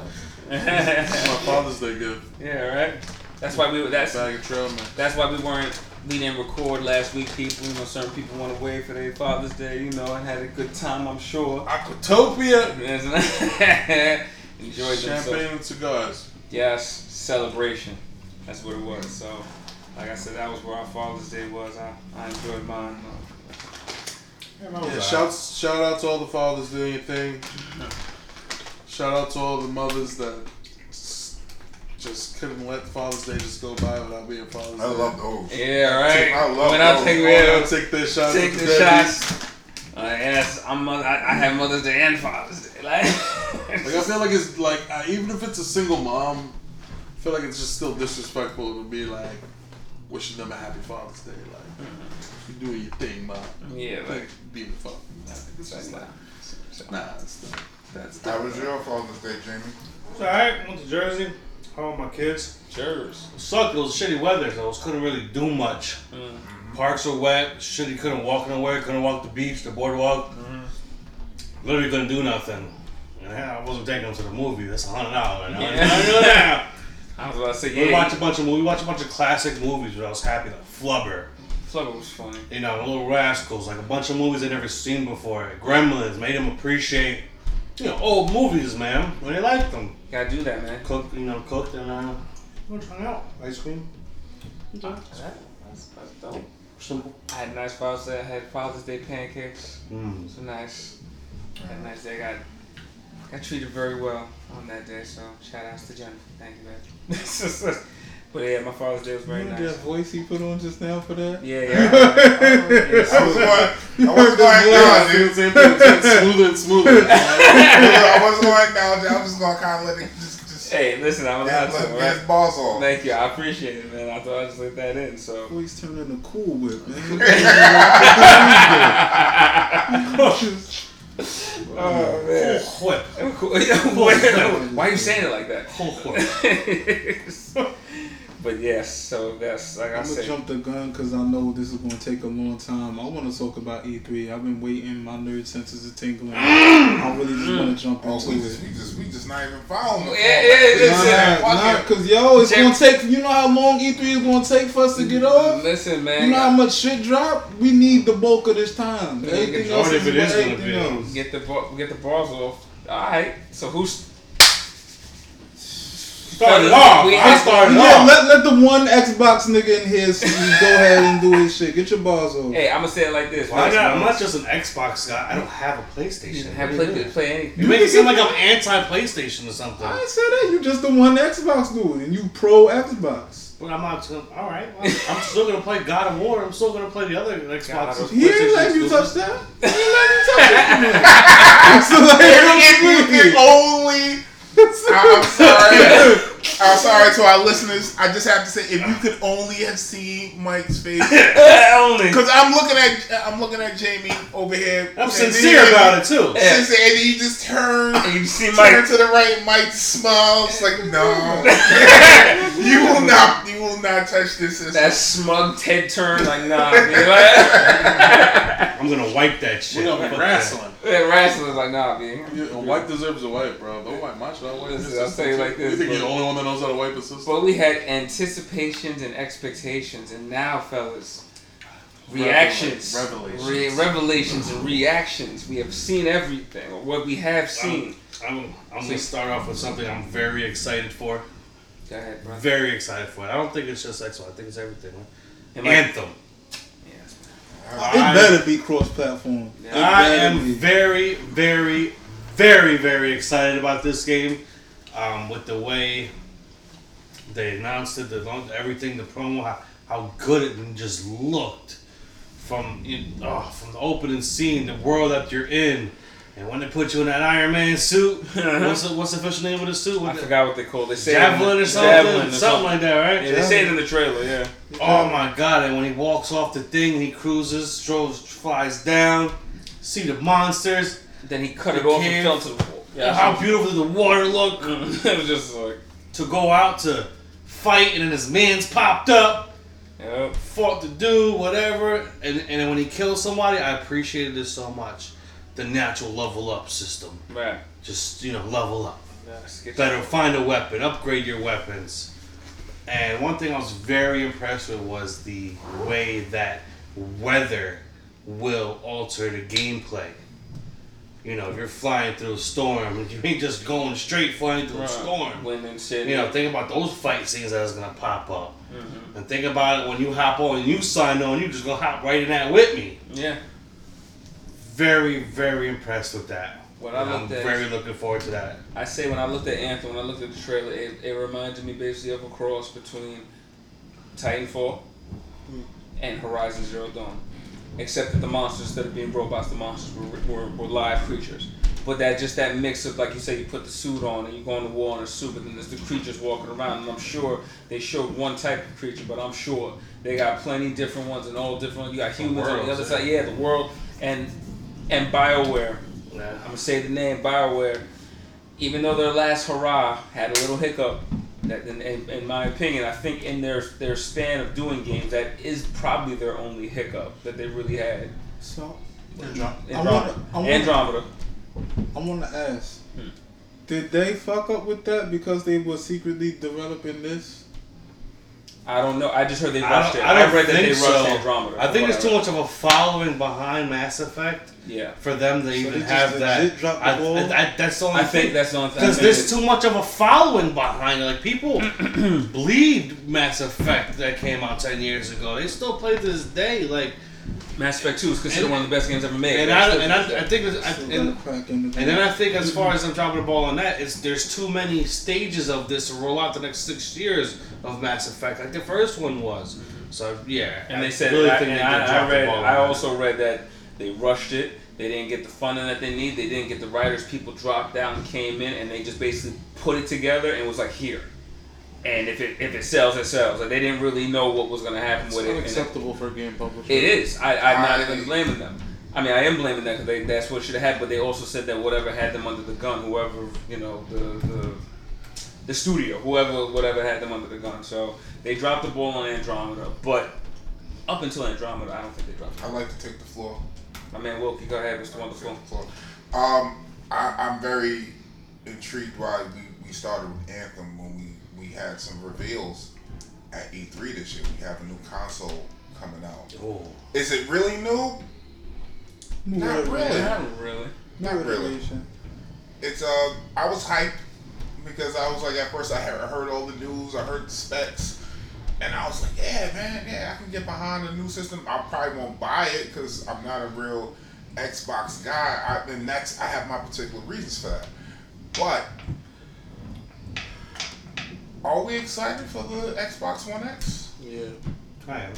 My Father's Day gift. yeah, right. That's why we. That's Bag of trail mix. That's why we weren't we didn't record last week. People, you know, certain people went away for their Father's Day, you know, and had a good time. I'm sure. Aquatopia. Enjoyed themselves. Champagne and cigars. Yes, celebration. That's what it was. So, like I said, that was where our Father's Day was. I, I enjoyed mine. Yeah, shouts, shout out to all the fathers doing your thing. Shout out to all the mothers that s- just couldn't let Father's Day just go by without being Father's Day. I love those. Yeah, right. I love when I those. think Oh, we yeah, take the shots. take at the shots. Uh, yes, I'm. I, I have Mother's Day and Father's Day. Like, Like I feel like it's like uh, even if it's a single mom, I feel like it's just still disrespectful to be like wishing them a happy Father's Day. Like you're doing your thing, mom. yeah, Like like being a father. Nah, it's just like nah, it's not. That's How was your Father's Day, Jamie? It's alright. Went to Jersey. Home with my kids. Jers. It sucked. It was shitty weather, so I couldn't really do much. Mm-hmm. Parks were wet. Shitty. Couldn't walk nowhere. Couldn't walk the beach, the boardwalk. Mm-hmm. Literally couldn't do nothing. And I wasn't taking them to the movie. That's a hundred dollars. Yeah. I was about to say, We yeah. watched a bunch of movies. We watched a bunch of classic movies. But I was happy. Like Flubber. Flubber was funny. you know, Little Rascals, like a bunch of movies they'd never seen before. Gremlins made them appreciate, you know, old movies, man, when they liked them. Gotta do that, man. Cooked, you know, cooked and uh, we're trying out ice cream. That's, that's dope. Simple. I had a nice Father's Day. I had Father's Day pancakes. Mm. So nice. I Had a nice day. Got got treated very well on that day. So shout outs to Jennifer. Thank you, man. but yeah, my Father's Day was very Remember nice. that voice he put on just now for that? Yeah, yeah. Yeah. I was going. I was going to acknowledge it. Same thing, same thing, smoother and smoother. I wasn't going to acknowledge it. I was just going to kind of let it just just Hey, listen, I'm get, allowed to. let, all get Right? his balls off. Thank you. I appreciate it, man. I thought I'd just let that in. So. Voice turned into Cool Whip, man. Oh man. Whip. Why are you saying it like that? Whole whip. But yes, so that's like I said. I'm gonna jump the gun because I know this is gonna take a long time. I want to talk about E3. I've been waiting. My nerd senses are tingling. I really just want to jump Oh, into we it. just, we just, we just not even following. the Yeah, format. yeah, This listen, is Nah, nah, cause yo, it's Jam- gonna take. You know how long E3 is gonna take for us to get off. Listen, man. You know how much shit drop? We need the bulk of this time. Yeah, Everything else majority is of it is about gonna everything be- else. get the bar- get the bars off. All right. So who's Started off. we I had- started Yeah, off. let, let the one Xbox nigga in here go ahead and do his shit. Get your balls off. Hey, I'm gonna say it like this. Well, I got, I'm not just an Xbox guy. I don't have a you PlayStation. have What do play, you play do? anything. You make it seem like I'm anti-PlayStation or something. I ain't say that. You just the one Xbox dude, and you pro Xbox. But I'm not. Gonna, all right. Well, I'm still gonna play God of War. I'm still gonna play the other Xbox. of- He ain't PlayStation let you touch exclusives. that. He ain't let you touch that. so like, If you could only, I'm sorry. I'm sorry to our listeners. I just have to say, if you could only have seen Mike's face, Only. because I'm looking at, I'm looking at Jamie over here. I'm sincere then- about it too. Yeah. Sincere, and then you just turn, And you see turn Mike. to the right. Mike smiles like, no, you will not, you will not touch this. Sister. That smug Ted turn, like nah, I'm gonna wipe that shit. We're gonna Fuck be wrestling. Yeah, wrestler's like nah, man. Yeah, a wipe deserves a wipe, bro. Don't wipe my shit. I'll wipe Listen, I'll tell like this. You think you're the only one that knows how to wipe a sister? But we had anticipations and expectations, and now, fellas, reactions, Revelations. Re- revelations and reactions. We have seen everything, or what we have seen. I'm, I'm gonna start off with something I'm very excited for. Go ahead, bro. Very excited for it. I don't think it's just Xbox. I think it's everything. man. Am I- Anthem. It better be cross-platform. I am be. very, very, very, very excited about this game. Um, with the way they announced it, the long- everything, the promo, how, how good it just looked from you oh, from the opening scene, the world that you're in, and when they put you in that Iron Man suit. Uh-huh. what's the, what's the official name of the suit? I the- forgot what they call. it. They say Javelin or something, Javelin or something like that, right? Yeah, they say it in the trailer. Yeah. Oh my god! And when he walks off the thing, and he cruises, strolls, flies down, see the monsters. Then he cut it off and fell to the wall. Yeah, how beautiful the water looked it was just like, to go out to fight, and then his man's popped up, yep. fought the dude, whatever. And and when he killed somebody, I appreciated this so much. The natural level up system, Right. just you know, level up. Get better find a weapon, upgrade your weapons. And one thing I was very impressed with was the way that weather will alter the gameplay. You know, if you're flying through a storm, you ain't just going straight flying through a storm. Wind and shit. You know, think about those fight scenes that's gonna pop up. mm-hmm. And think about it when you hop on and you sign on, you just gonna hop right in that with me. Yeah. Very, very impressed with that. What I at- very looking forward to that. I say when I looked at Anthem, when I looked at the trailer, it, it reminded me basically of a cross between Titanfall and Horizon Zero Dawn. Except that the monsters, instead of being robots, the monsters were, were, were live creatures. But that just that mix of like you say, you put the suit on and you go on the war in a suit, but then there's the creatures walking around. And I'm sure they showed one type of creature, but I'm sure they got plenty different ones and all different. You got humans on the other side, yeah, the world and and Bioware. Yeah. I'm gonna say the name Bioware, even though their last hurrah had a little hiccup. That, in, in, in my opinion, I think in their their span of doing games, that is probably their only hiccup that they really had. So Androm- Andromeda. I wanna- Andromeda. I want to ask: Hmm. Did they fuck up with that because they were secretly developing this? I don't know. I just heard they I rushed don't- it. I I, don't read that they think rushed so. Andromeda. I think there's too much of a following behind Mass Effect Yeah, for them to So even they have that. legit the I, ball? I, I- that's the only I think that's the only thing. because there's that- too much of a following behind it. Like people believed Mass Effect that came out ten years ago. They still play to this day. Like, Mass Effect Two is considered And- one of the best games ever made. and I and I, I think it's- I, and, got crack in the and then I think as far as I'm dropping the ball on that, is there's too many stages of this to roll out the next six years of Mass Effect, like the first one was. So yeah, And they said, really I, think and they I, did I drop the read, ball on I that. also read that they rushed it. They didn't get the funding that they need. They didn't get the writers. People dropped down and came in, and they just basically put it together and was like, here. And if it if it sells, it sells. Like they didn't really know what was going to happen It's with it. and it. unacceptable for a game publisher. It is. I, I'm not even blaming them. I mean, I am blaming them because that's what should have happened. But they also said that whatever had them under the gun, whoever you know, the the the studio, whoever, whatever had them under the gun. So they dropped the ball on Andromeda, but up until Andromeda, I don't think they dropped. I it. like to take the floor. My man Wilkie, go ahead, Mr. Wonderful. Take the floor. Um, I, I'm very intrigued why we, we started with Anthem when we, we had some reveals at E3 this year. We have a new console coming out. Oh. Is it really new? Not New really. Not really. Not really. It's uh, I was hyped because I was like, at first I heard, I heard all the news, I heard the specs, and I was like, yeah, man, yeah, I can get behind the new system. I probably won't buy it because I'm not a real Xbox guy, I, and that's I have my particular reasons for that. But are we excited for the Xbox One X? Yeah. I am.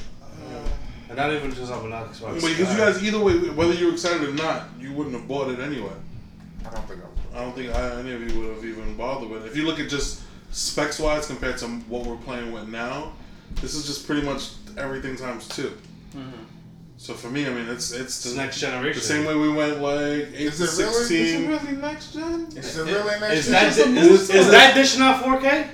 And not even just on an Xbox. Because you guys, either way, whether you're excited or not, you wouldn't have bought it anyway. I don't think I will. I don't think I, any of you would have even bothered with it. If you look at just specs wise compared to what we're playing with now, this is just pretty much everything times 2 Mm-hmm. So for me, I mean, it's it's It's the, next generation. the same way we went like eight Is to it really? Is it sixteen. Is it really next gen? Is it really next Is gen? that, just a di- move is, is that dishing out 4K?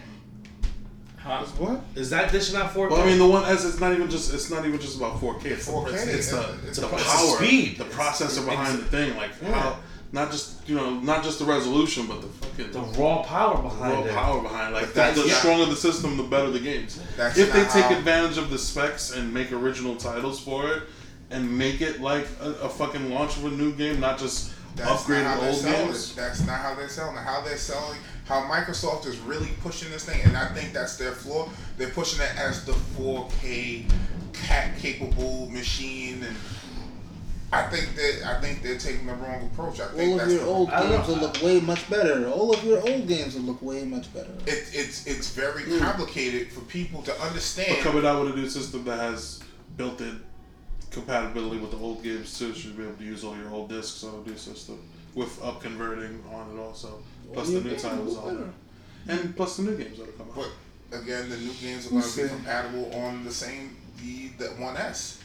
Huh? What? Is that dishing out 4K? Well, I mean, the one S, it's not even just it's not even just about 4K. It's, the, 4K, it's, it's the, it's it's the the power. power, speed. the processor behind the thing, like Yeah. how not just you know not just the resolution, but the fucking the raw power behind raw it. power behind. Like But the, the stronger the system, the better the games. That's if they take how- advantage of the specs and make original titles for it, and make it like a, a fucking launch of a new game, not just That's not upgraded how they're old selling games. it. That's not how they're selling it. How they're selling, how Microsoft is really pushing this thing, and I think that's their flaw. They're pushing it as the 4K cat capable machine, and I think that I think they're taking the wrong approach. I think All of that's your the, old I games will look way much better. All of your old games will look way much better. it, it's it's very Hmm. complicated for people to But understand. coming out with a new system that has built-in compatibility with the old games too, so you should be able to use all your old discs on a new system with up converting on it also. Plus All the new titles will on there, and plus the new games that'll come out. But again, the new games are going to be compatible on the same the the One S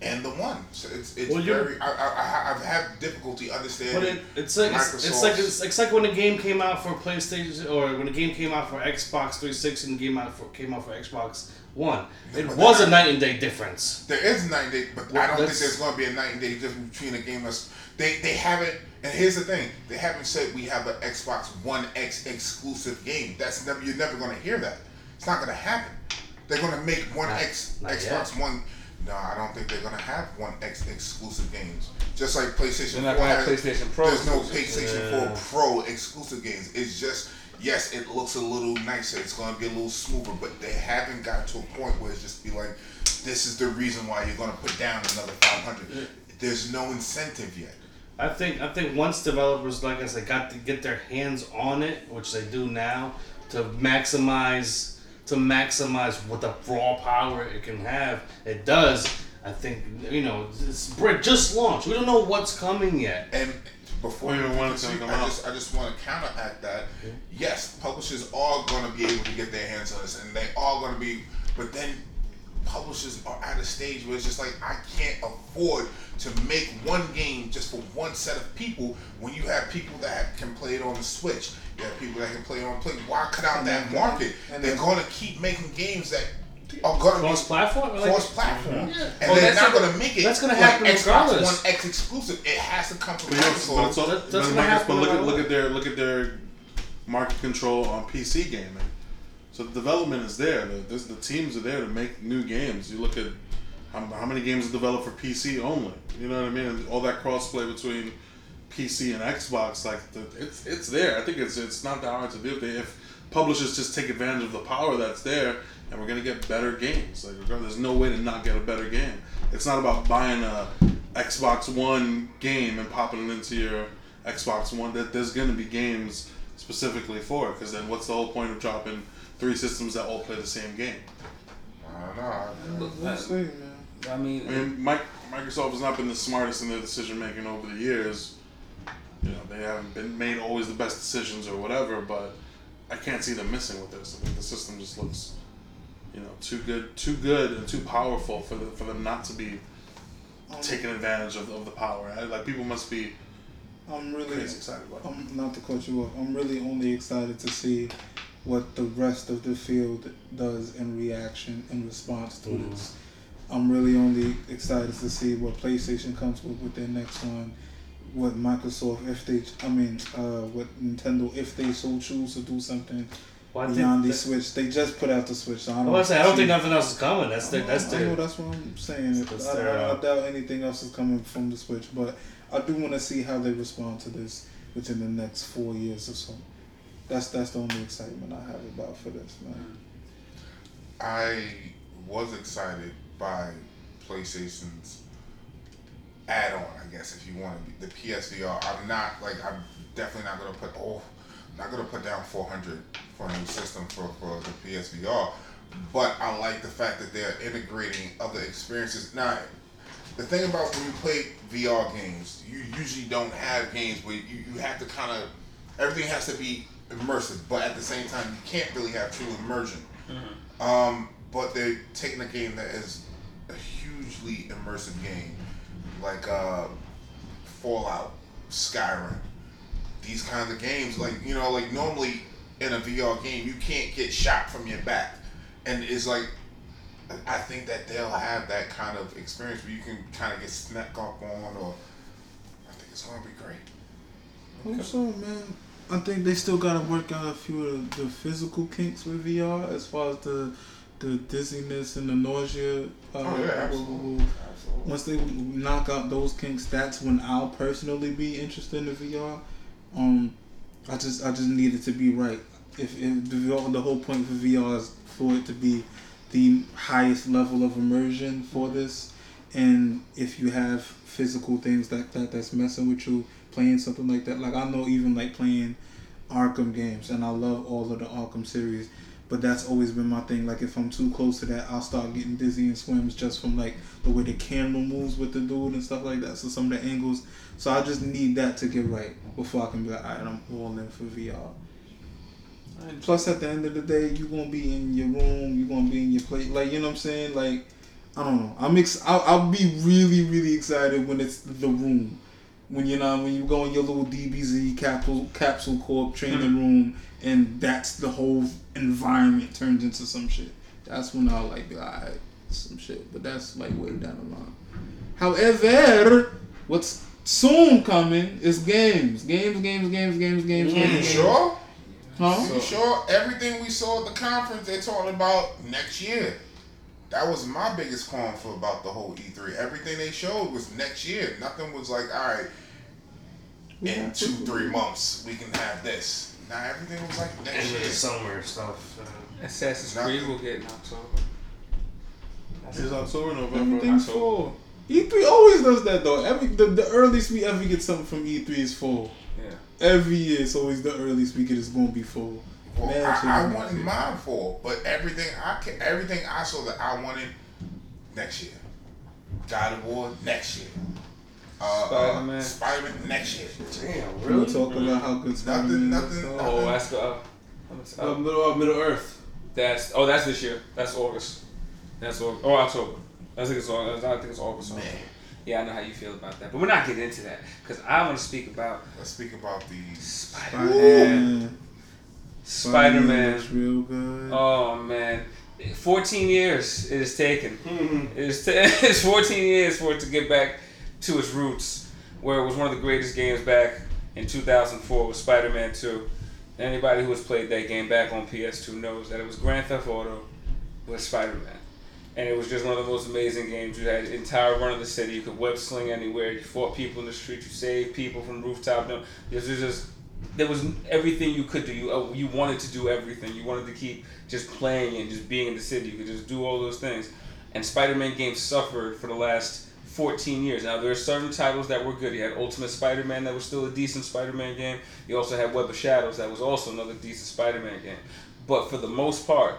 and the One. So it's it's Well, very. I, I I I've had difficulty understanding. But it, it's like it's, it's like it's, it's like when the game came out for PlayStation or when the game came out for Xbox 360 and the game out for came out for Xbox One. It But was a night and day difference. There is a night and day, but Well, I don't think there's going to be a night and day difference between a game that's they they haven't. And here's the thing: they haven't said we have an Xbox One X exclusive game. That's never you're never going to hear that. It's not going to happen. They're going to make One Not- X not Xbox One. No, I don't think they're going to have One X exclusive games. Just like PlayStation They're not 4 gonna have has- PlayStation Pro There's no. PlayStation Yeah. 4 Pro exclusive games. It's just yes, it looks a little nicer. It's going to be a little smoother, but they haven't got to a point where it's just be like, this is the reason why you're going to put down another 500. There's no incentive yet. I think I think once developers, like I said, got to get their hands on it, which they do now, to maximize to maximize what the raw power it can have, it does. I think you know it's Brit just launched. We don't know what's coming yet. And before you wait, when it's gonna I come just I just want to counteract that. Yes, publishers are going to be able to get their hands on this, and they are going to be. But then publishers are at a stage where it's just like I can't afford to make one game just for one set of people. When you have people that can play it on the Switch, you have people that can play it on Play. Why cut out And that market? and They're going to keep making games that are going to be Cross platform, like, cross platform, Yeah. and Oh, they're that's not not- going to make it. that's gonna like happen Xbox regardless. One X exclusive. It has to come from But, yes, but it's all, That- that's but, gonna happen but look at look at their look at their market control on PC gaming. So the development is there. The, this, the teams are there to make new games. You look at how, how many games are developed for PC only. You know what I mean? And all that crossplay between PC and Xbox, like the, it's it's there. I think it's it's not that hard to do if, they, if publishers just take advantage of the power that's there, and we're gonna get better games. Like there's no way to not get a better game. It's not about buying a Xbox One game and popping it into your Xbox One. That there's gonna be games specifically for it. Because then what's the whole point of dropping three systems that all play the same game? I don't know. We'll see, man. I mean, I mean, Mike, Microsoft has not been the smartest in their decision making over the years. You know, they haven't been made always the best decisions or whatever, but I can't see them missing with this. I think the system just looks, you know, too good, too good, and too powerful for the, for them not to be um, taking advantage of, of the power. Like people must be I'm really, crazy excited about. I'm not to cut you off. I'm really only excited to see what the rest of the field does in reaction in response to Mhm. this. I'm really only excited to see what PlayStation comes with with their next one. What Microsoft, if they, I mean, uh, what Nintendo, if they so choose to do something Well, beyond the that- Switch. They just put out the Switch, so I I don't. gonna say, I don't think nothing else is coming. That's their. That's I know that's what I'm saying. That's I, I, uh, I doubt anything else is coming from the Switch, but I do want to see how they respond to this within the next four years or so. That's that's the only excitement I have about for this man. I was excited by PlayStation's add-on, I guess, if you want to be the PSVR. I'm not like I'm definitely not gonna put oh, I'm not gonna put down 400 for a new system for for the PSVR. But I like the fact that they're integrating other experiences. Now, the thing about when you play VR games, you usually don't have games where you, you have to kind of everything has to be immersive, but at the same time you can't really have true immersion. Um, but they're taking a game that is a hugely immersive game, like uh, Fallout, Skyrim. These kinds of games, like you know, like normally in a VR game, you can't get shot from your back, and it's like I think that they'll have that kind of experience where you can kind of get snuck up on, or I think it's gonna be great. Hope so, man. I think they still gotta work out a few of the physical kinks with VR as far as the the dizziness and the nausea. Uh, Oh, yeah, will- absolutely. once they knock out those kinks, that's when I'll personally be interested in the VR. Um, I just I just need it to be right. If, if the, the whole point for VR is for it to be the highest level of immersion for this, and if you have physical things like that that's messing with you, playing something like that, like I know even like playing Arkham games, and I love all of the Arkham series. But that's always been my thing. Like if I'm too close to that, I'll start getting dizzy and swims just from like the way the camera moves with the dude and stuff like that. So some of the angles. So I just need that to get right before I can be like, alright, I'm all in for VR. Plus, at the end of the day, you gonna be in your room. You gonna be in your place. Like you know what I'm saying. Like I don't know. I'm ex- I'll, I'll be really really excited when it's the room. When you know when you go in your little DBZ capsule capsule corp training mm-hmm. room, and that's the whole environment turns into some shit. That's when I'll like be like, alright, some shit. But that's like way down the line. However, what's soon coming is games, games, games, games, games, games. You games, games. sure? Huh? You sure? Everything we saw at the conference, they're talking about next year. That was my biggest qualm for about the whole E3. Everything they showed was next year. Nothing was like, all right, in two, three months we can have this. Now everything was like next End of year. the summer stuff. uh, Assassin's Nothing. Creed will get in October. It's October, November. Everything's October. full. E3 always does that though. Every the, the earliest we ever get something from E3 is full. Yeah. Every year it's always the earliest we get is gonna be full. Well, Man, I, I children, wanted shit. mine for, but everything I ca- everything I saw that I wanted next year. God of War next year. Uh, Spider-Man. Uh, Spider-Man next year. Damn, We'll really? talk about how good Spider-Man nothing- is. nothing. Oh, that's the. Uh, Uh, uh, Middle, uh, Middle Earth. that's oh, that's this year. That's August. That's August. Oh, October. I think it's August. I think it's August. Man, Yeah, I know how you feel about that, but we're not getting into that because I want to speak about let's speak about the Spider-Man. Spider-Man. looks real good. Oh man, 14 years it has taken. It is t- it's 14 years for it to get back to its roots, where it was one of the greatest games back in 2004 with Spider-Man 2. Anybody who has played that game back on PS2 knows that it was Grand Theft Auto with Spider-Man. And it was just one of the most amazing games. You had entire run of the city. You could web sling anywhere. You fought people in the street. You saved people from rooftop. No, this was just there was everything you could do. You uh, you wanted to do everything. You wanted to keep just playing and just being in the city. You could just do all those things. And Spider-Man games suffered for the last 14 years. Now there are certain titles that were good. You had Ultimate Spider-Man that was still a decent Spider-Man game. You also had Web of Shadows that was also another decent Spider-Man game. But for the most part,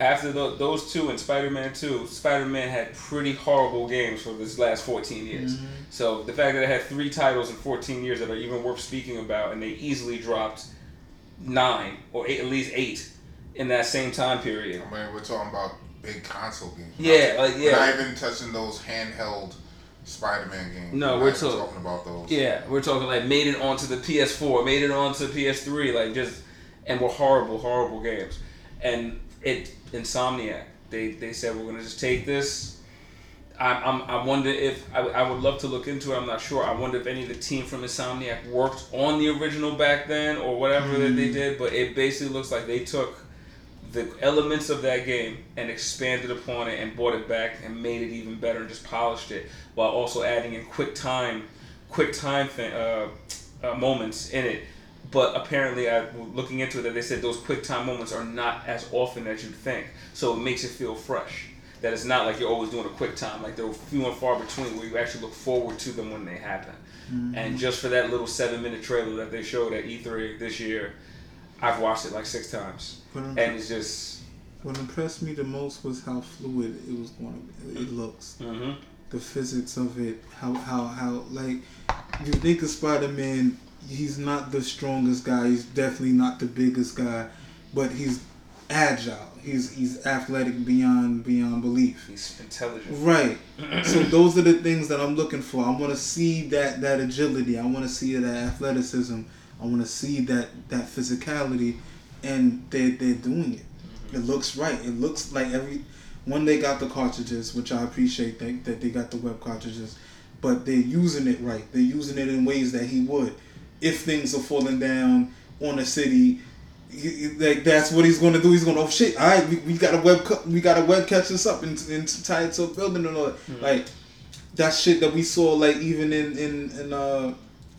after tho- those two and Spider-Man 2, Spider-Man had pretty horrible games for this last 14 years. Mm-hmm. So the fact that it had three titles in 14 years that are even worth speaking about, and they easily dropped nine or eight, at least eight in that same time period. I mean, we're talking about big console games. Yeah, like We're not yeah, even touching those handheld Spider-Man games. No, we're talk- talking about those. yeah. We're talking like made it onto the PS4, made it onto the PS3, like just and were horrible, horrible games. And it Insomniac, they they said we're gonna just take this. I, I'm, I wonder if I, I would love to look into it. I'm not sure. I wonder if any of the team from Insomniac worked on the original back then or whatever that they hmm. did. But it basically looks like they took the elements of that game and expanded upon it and brought it back and made it even better and just polished it while also adding in quick time, quick time thing, uh, uh, moments in it. But apparently, I looking into it, that they said those quick time moments are not as often as you'd think. So it makes it feel fresh. That it's not like you're always doing a quick time. Like they're few and far between where you actually look forward to them when they happen. And just for that little seven minute trailer that they showed at E3 this year, I've watched it like six times, and it's just. What impressed me the most was how fluid it was going. To, it looks, hmm the physics of it, how how how like you think of Spider Man. He's not the strongest guy. He's definitely not the biggest guy, but he's agile. He's he's athletic beyond beyond belief. He's intelligent. Right. so those are the things that I'm looking for. I want to see that that agility. I want to see that athleticism. I want to see that that physicality, and they they're doing it. It looks right. It looks like every when they got the cartridges, which I appreciate that that they got the web cartridges, but they're using it right. They're using it in ways that he would. If things are falling down on a city, he, like that's what he's gonna do. He's gonna oh shit. All right, we, we got a web cu- we got a web catch this up and, and tie it to a building and all that. Like that shit that we saw like even in in in uh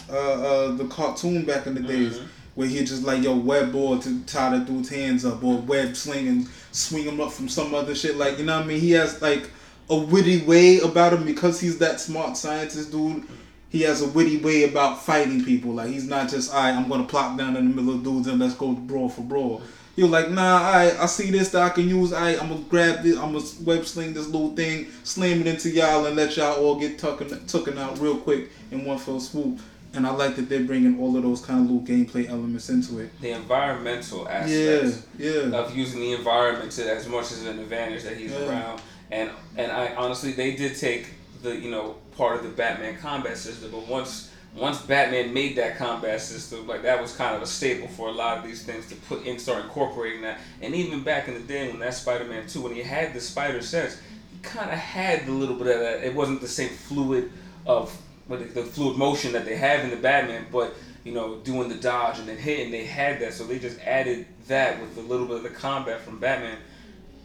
uh, uh the cartoon back in the days. Where he just like yo web board to tie the dude's hands up or web sling and swing him up from some other shit like you know what I mean he has like a witty way about him because he's that smart scientist dude he has a witty way about fighting people. Like he's not just, right, I'm gonna plop down in the middle of dudes and let's go brawl for brawl. You're like, nah, all right, I see this that I can use. All right, I'm gonna grab this, I'm gonna web sling this little thing, slam it into y'all, and let y'all all get tucking tucking out real quick in one fell swoop. And I like that they're bringing all of those kind of little gameplay elements into it. The environmental Yeah, aspects yeah. of using the environment to as much as an advantage that he's Yeah. around, and and I honestly they did take the you know part of the Batman combat system, but once once Batman made that combat system, like that was kind of a staple for a lot of these things to put in, start incorporating that. And even back in the day when that Spider-Man two, when he had the spider sense, he kind of had the little bit of that. It wasn't the same fluid of what is- the fluid motion that they have in the Batman, but you know, doing the dodge and then hitting, they had that. So they just added that with a little bit of the combat from Batman.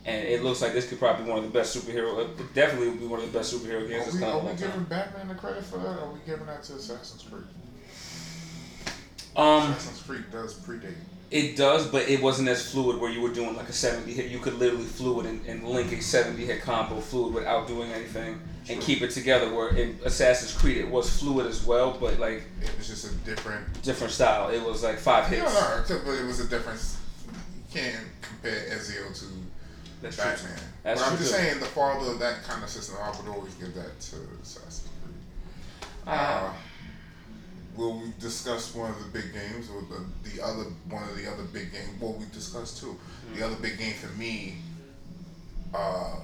And it looks like this could probably be one of the best superhero, uh, definitely would be one of the best superhero games Are we, are out in a we giving time. Batman the credit for that? Or are we giving that to Assassin's Creed? Um, Assassin's Creed does predate. it does, but it wasn't as fluid where you were doing like a 70 hit. You could literally fluid and, and link a 70 hit combo fluid without doing anything and keep it together. Where in Assassin's Creed it was fluid as well, but like It was just a different. different style. It was like five hits. no, no, but it was a difference. You can't compare Ezio to That's true. Batman. That's but I'm true just too. saying the father of that kind of system, I would always give that to Assassin's Creed. Ah. Uh, will we discuss one of the big games or the, the other one of the other big games? Well, we discussed two. Mm-hmm. The other big game for me, uh,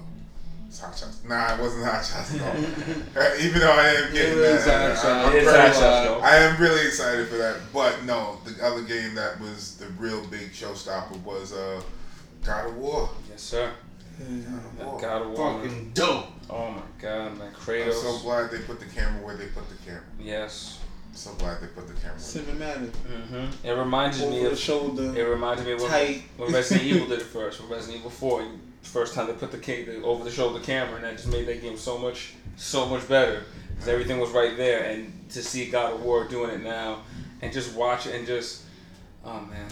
it's Hot Shots. Nah, it wasn't Hot Shots at all. Uh, Even though I am getting It is that, Hot I- I'm Shots. It is very- Hot Shots. I am really excited for that. But no, the other game that was the real big showstopper was uh, God of War. Yes, sir. God of War. God of War. Fucking dope. Oh my god, man. I'm so glad they put the camera where they put the camera. yes. So glad they put the camera. Where Cinematic, hmm It reminds me over the of. shoulder, It reminds me of when, tight. Resident Evil did it first. When Resident Evil Four, you, first time they put the, ca- the over the shoulder camera, and that just made that game so much, so much better. Because everything was right there, and to see God of War doing it now, and just watch it, and just, oh man,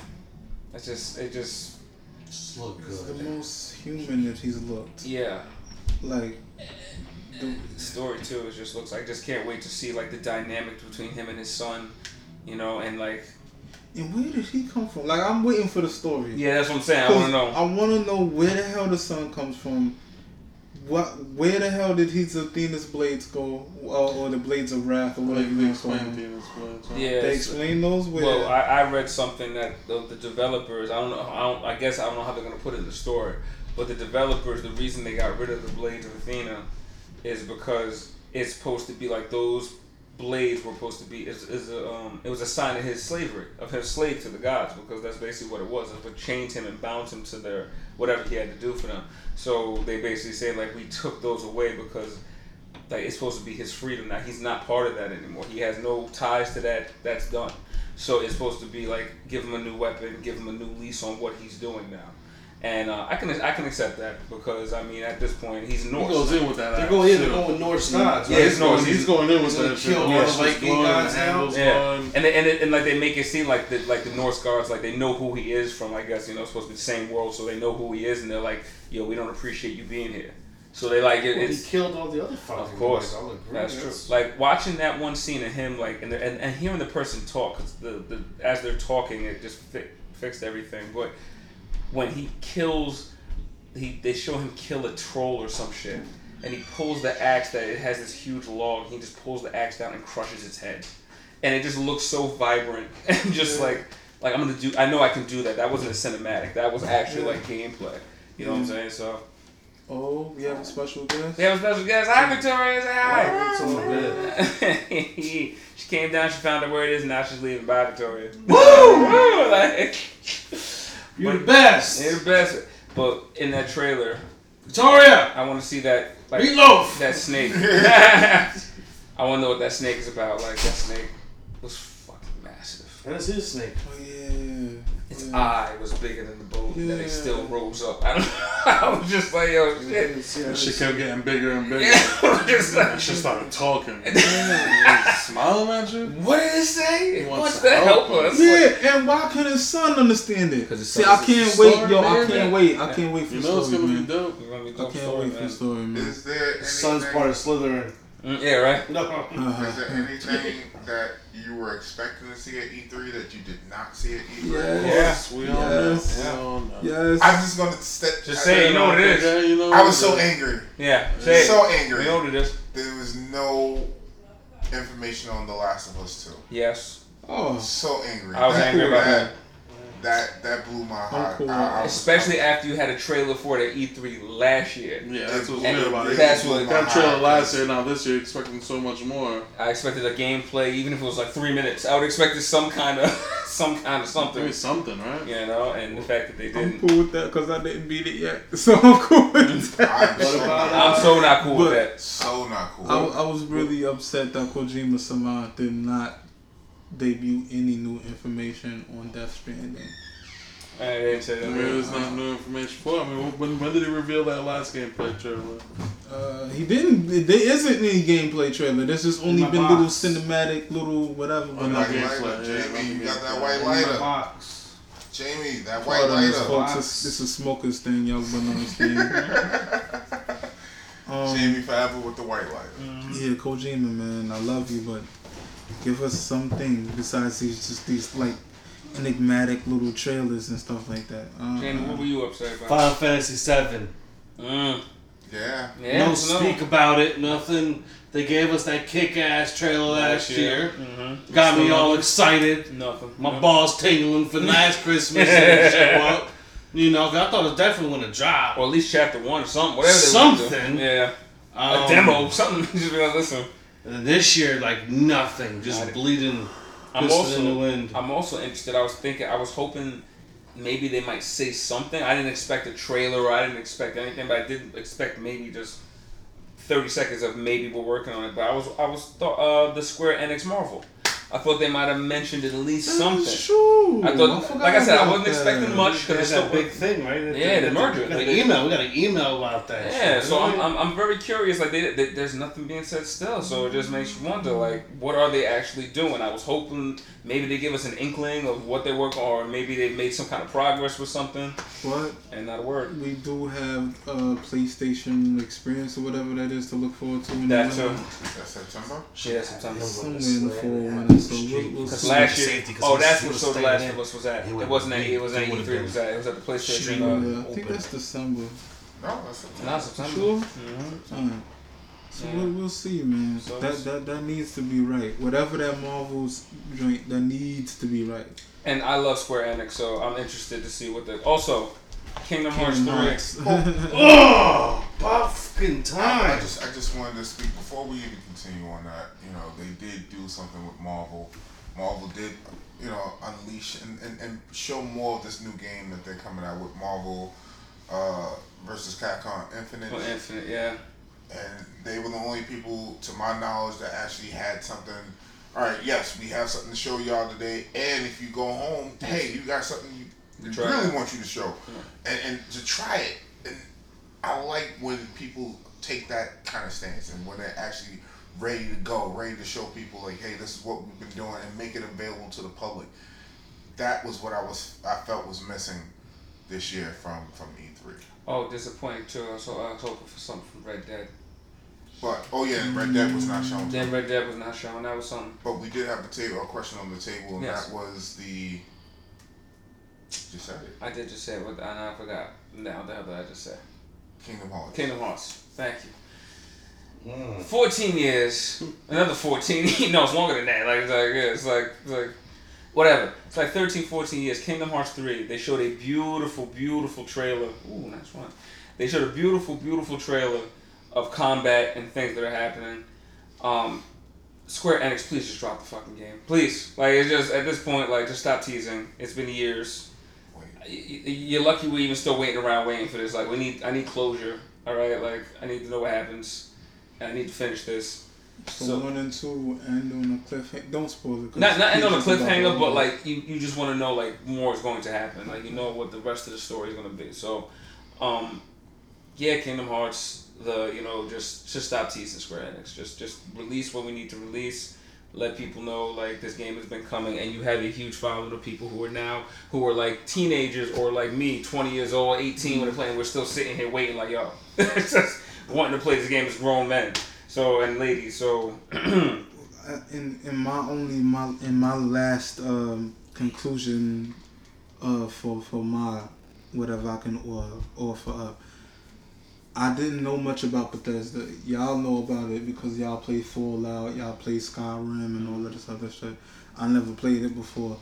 it's just, it just, Just look It's the most human that he's looked. yeah. Like, the, The story too, it just looks like. I just can't wait to see like the dynamic between him and his son, you know, and like, and where did he come from? Like, I'm waiting for the story. yeah, that's what I'm saying. I want to know. I want to know where the hell the sun comes from. What? Where the hell did his Athena's blades go, or, or the blades of wrath, or whatever you they want to call explained Blades. huh? Yeah, They it's- explain those. Where? Well, I, I read something that the, the developers, I don't know, I, don't, I guess I don't know how they're going to put it in the story, but the developers, the reason they got rid of the Blades of Athena is because it's supposed to be like those blades were supposed to be is, is a, um it was a sign of his slavery of his slave to the gods because that's basically what it was. It was chained him and bound him to their whatever he had to do for them. So they basically say like we took those away because like it's supposed to be his freedom now. He's not part of that anymore. He has no ties to that. That's done. So it's supposed to be like give him a new weapon, give him a new lease on what he's doing now. And uh, I can I can accept that because I mean at this point he's He Norse. goes in with that. They're axe, going in. They're going with Norse gods. Yeah, right? he's going. He's going in with He's gonna that shit. kill all Norse the Viking glowing, gods now? Yeah, and they, and, it, and like they make it seem like the like the Norse guards like they know who he is from I guess you know it's supposed to be the same world so they know who he is and they're like yo we don't appreciate you being here so they like it, Well, he killed all the other fuckers. Of course, I'll that's true. Like watching that one scene of him, like and the, and, and hearing the person talk, 'cause the, the as they're talking, it just fi- fixed everything. But when he kills, he they show him kill a troll or some shit, and he pulls the axe that it has this huge log. He just pulls the axe down and crushes its head, and it just looks so vibrant and just like like I'm gonna do. I know I can do that. That wasn't a cinematic. That was actually like gameplay. You know what I'm mm-hmm. saying? So Oh, we have a special guest. we have a special guest. Hi, Victoria. Say hi. It's all good. she came down, she found out where it is, now she's leaving. Bye, Victoria. Woo! Like, You're But- the best. You're the best. But in that trailer, Victoria. I want to see that like Meatloaf. that snake. I want to know what that snake is about. Like that snake was fucking massive. That is his snake. Its yeah. eye was bigger than the boat that Yeah. it still rose up. I, I was just like, yo, shit. That shit kept getting bigger and bigger. Yeah, just like, That shit started talking. Smiling at you. what did it say? It wants wants to to help help us. Yeah, and why couldn't his son understand it? 'Cause his See, son I can't wait, story, yo. I can't wait. I can't wait for You the know it's story, gonna be man. dope. You're gonna be I can't story, wait for man. the story, man. Is there His son's part of Slytherin. Mm, yeah, right. No. Uh-huh. is there anything that you were expecting to see at E3 that you did not see at E E3? Yeah. Yes, we all. Yes. Know. Yes. I'm just gonna step. Just say it, you know what it is. Yeah, you know I was it so is. angry, Yeah, say so it. angry. We know what it is. There was no information on The Last of Us 2. Yes. oh, So angry. I was angry about that. That that blew my heart. cool. I- I was- Especially after you had a trailer for it at E3 last year. Yeah, that's what's And weird about it. that's what- blew my That trailer heart. last year, now this year, expecting so much more. I expected a gameplay, even if it was like three minutes. I would expected some kind of, some kind of something. Maybe something, right? You know, and the fact that they didn't. I'm didn't. cool with that because I didn't beat it yet, so I'm cool with mm-hmm. that. I'm so, not, uh, I'm so not cool with But- that. so not cool. I, I was really upset that Kojima Sama did not debut any new information on Death Stranding. I didn't say that. mean, there's not new information for. I mean, when, when did he reveal that last gameplay trailer? Uh, he didn't. There isn't any gameplay trailer. There's just only been box. little cinematic, little whatever. Oh, no, gameplay, lighter, yeah, Jamie, you got that white In my lighter. box. Jamie, that white Pardon us, lighter. folks. It's, it's a smoker's thing. Y'all wouldn't understand. um, Jamie forever with the white lighter. Yeah, Kojima, man, I love you, but give us something besides these just these like enigmatic little trailers and stuff like that. Uh, Jamie, what were you upset about? Final Fantasy Seven. Mm. Yeah. Yeah, no speak about it. Nothing. They gave us that kick-ass trailer last year. Mm-hmm. Got me all excited. Nothing. My No. balls tingling for last Christmas. and it show up. You know, I thought it was definitely going to drop. Or at least chapter one or something. Whatever they do. Something. Yeah. Um, a demo. Something. Just be like, listen. And then this year, like nothing, just bleeding, I'm also in the wind. I'm also interested. I was thinking, I was hoping maybe they might say something. I didn't expect a trailer or I didn't expect anything, but I didn't expect maybe just thirty seconds of maybe we're working on it. But I was, I was thought uh, the Square Enix Marvel. I thought they might have mentioned at least uh, something. True. I thought, forgot like I said, I wasn't that. expecting much because it's a big thing, right? Yeah, the merger. We got an email. We got an email about that. Yeah, shit. so I'm, I'm, I'm very curious. Like, they, they, there's nothing being said still, so it just makes you wonder, like, what are they actually doing? I was hoping maybe they give us an inkling of what they're working on, or maybe they've made some kind of progress with something, But and not a word. we do have a PlayStation experience or whatever that is to look forward to. In That too. That's September. Yeah, sometimes. Somewhere in the fall winter. So we'll, we'll Because see. last year, Safety, 'cause oh, he- that's he what was so the Last in. of Us was at. He It wasn't at been- it was at E3. It was at it was at the PlayStation. Uh, I think open. that's December. No, that's September. not September. Sure. Mhm. So Yeah. we'll, we'll see, man. So that, it's- that that needs to be right. Whatever that Marvel's joint, that needs to be right. And I love Square Enix, so I'm interested to see what the also Kingdom Hearts three. Hearts. Oh, buff fucking I, time. I just I just wanted to speak before we even continue on that. You know, they did do something with Marvel. Marvel did, you know, unleash and, and, and show more of this new game that they're coming out with Marvel uh, versus Capcom Infinite. Oh, Infinite, yeah. and they were the only people, to my knowledge, that actually had something. All right, yes, we have something to show y'all today, and if you go home, hey, you got something you we really want you to show, and, and to try it. And I like when people take that kind of stance and when they're actually ready to go, ready to show people like, hey, this is what we've been doing, and make it available to the public. That was what I was, I felt was missing this year from from E3. Oh, disappointing too. So I was hoping for something from Red Dead. But oh yeah, and Red Dead was not shown. Then Red Dead was not shown. That was something. But we did have the table, a question on the table, and Yes. that was the. Just said it. I did just say it, but I, I forgot. Now the hell did I just say? Kingdom Hearts. Kingdom Hearts. Thank you. Mm. 14 years, another 14. no, it's longer than that. Like, it's like, yeah, it's like, it's like, whatever. It's like 13, 14 years. Kingdom Hearts 3. They showed a beautiful, beautiful trailer. Ooh, nice one. They showed a beautiful, beautiful trailer of combat and things that are happening. Um, Square Enix, please just drop the fucking game. Please. Like, it's just, at this point, like, just stop teasing. It's been years. Wait. Y- y- You're lucky we're even still waiting around waiting for this. Like, we need, I need closure. All right, like, I need to know what happens. And I need to finish this. So, So- one and two end on a cliffhanger. Don't spoil it. Not not end on a cliffhanger, but like you, you just want to know like more is going to happen. Like you know what the rest of the story is going to be. So, um, yeah, Kingdom Hearts. The you know just just stop teasing Square Enix. Just just release what we need to release. Let people know like this game has been coming, and you have a huge following of people who are now who are like teenagers or like me, twenty years old, eighteen when they're playing. We're still sitting here waiting like yo, just wanting to play this game as grown men. So and ladies. So Uh, in in my only my in my last um, conclusion uh, for for my whatever I can offer up. I didn't know much about Bethesda. Y'all know about it because y'all play Fallout, y'all play Skyrim, and all of this other shit. I never played it before,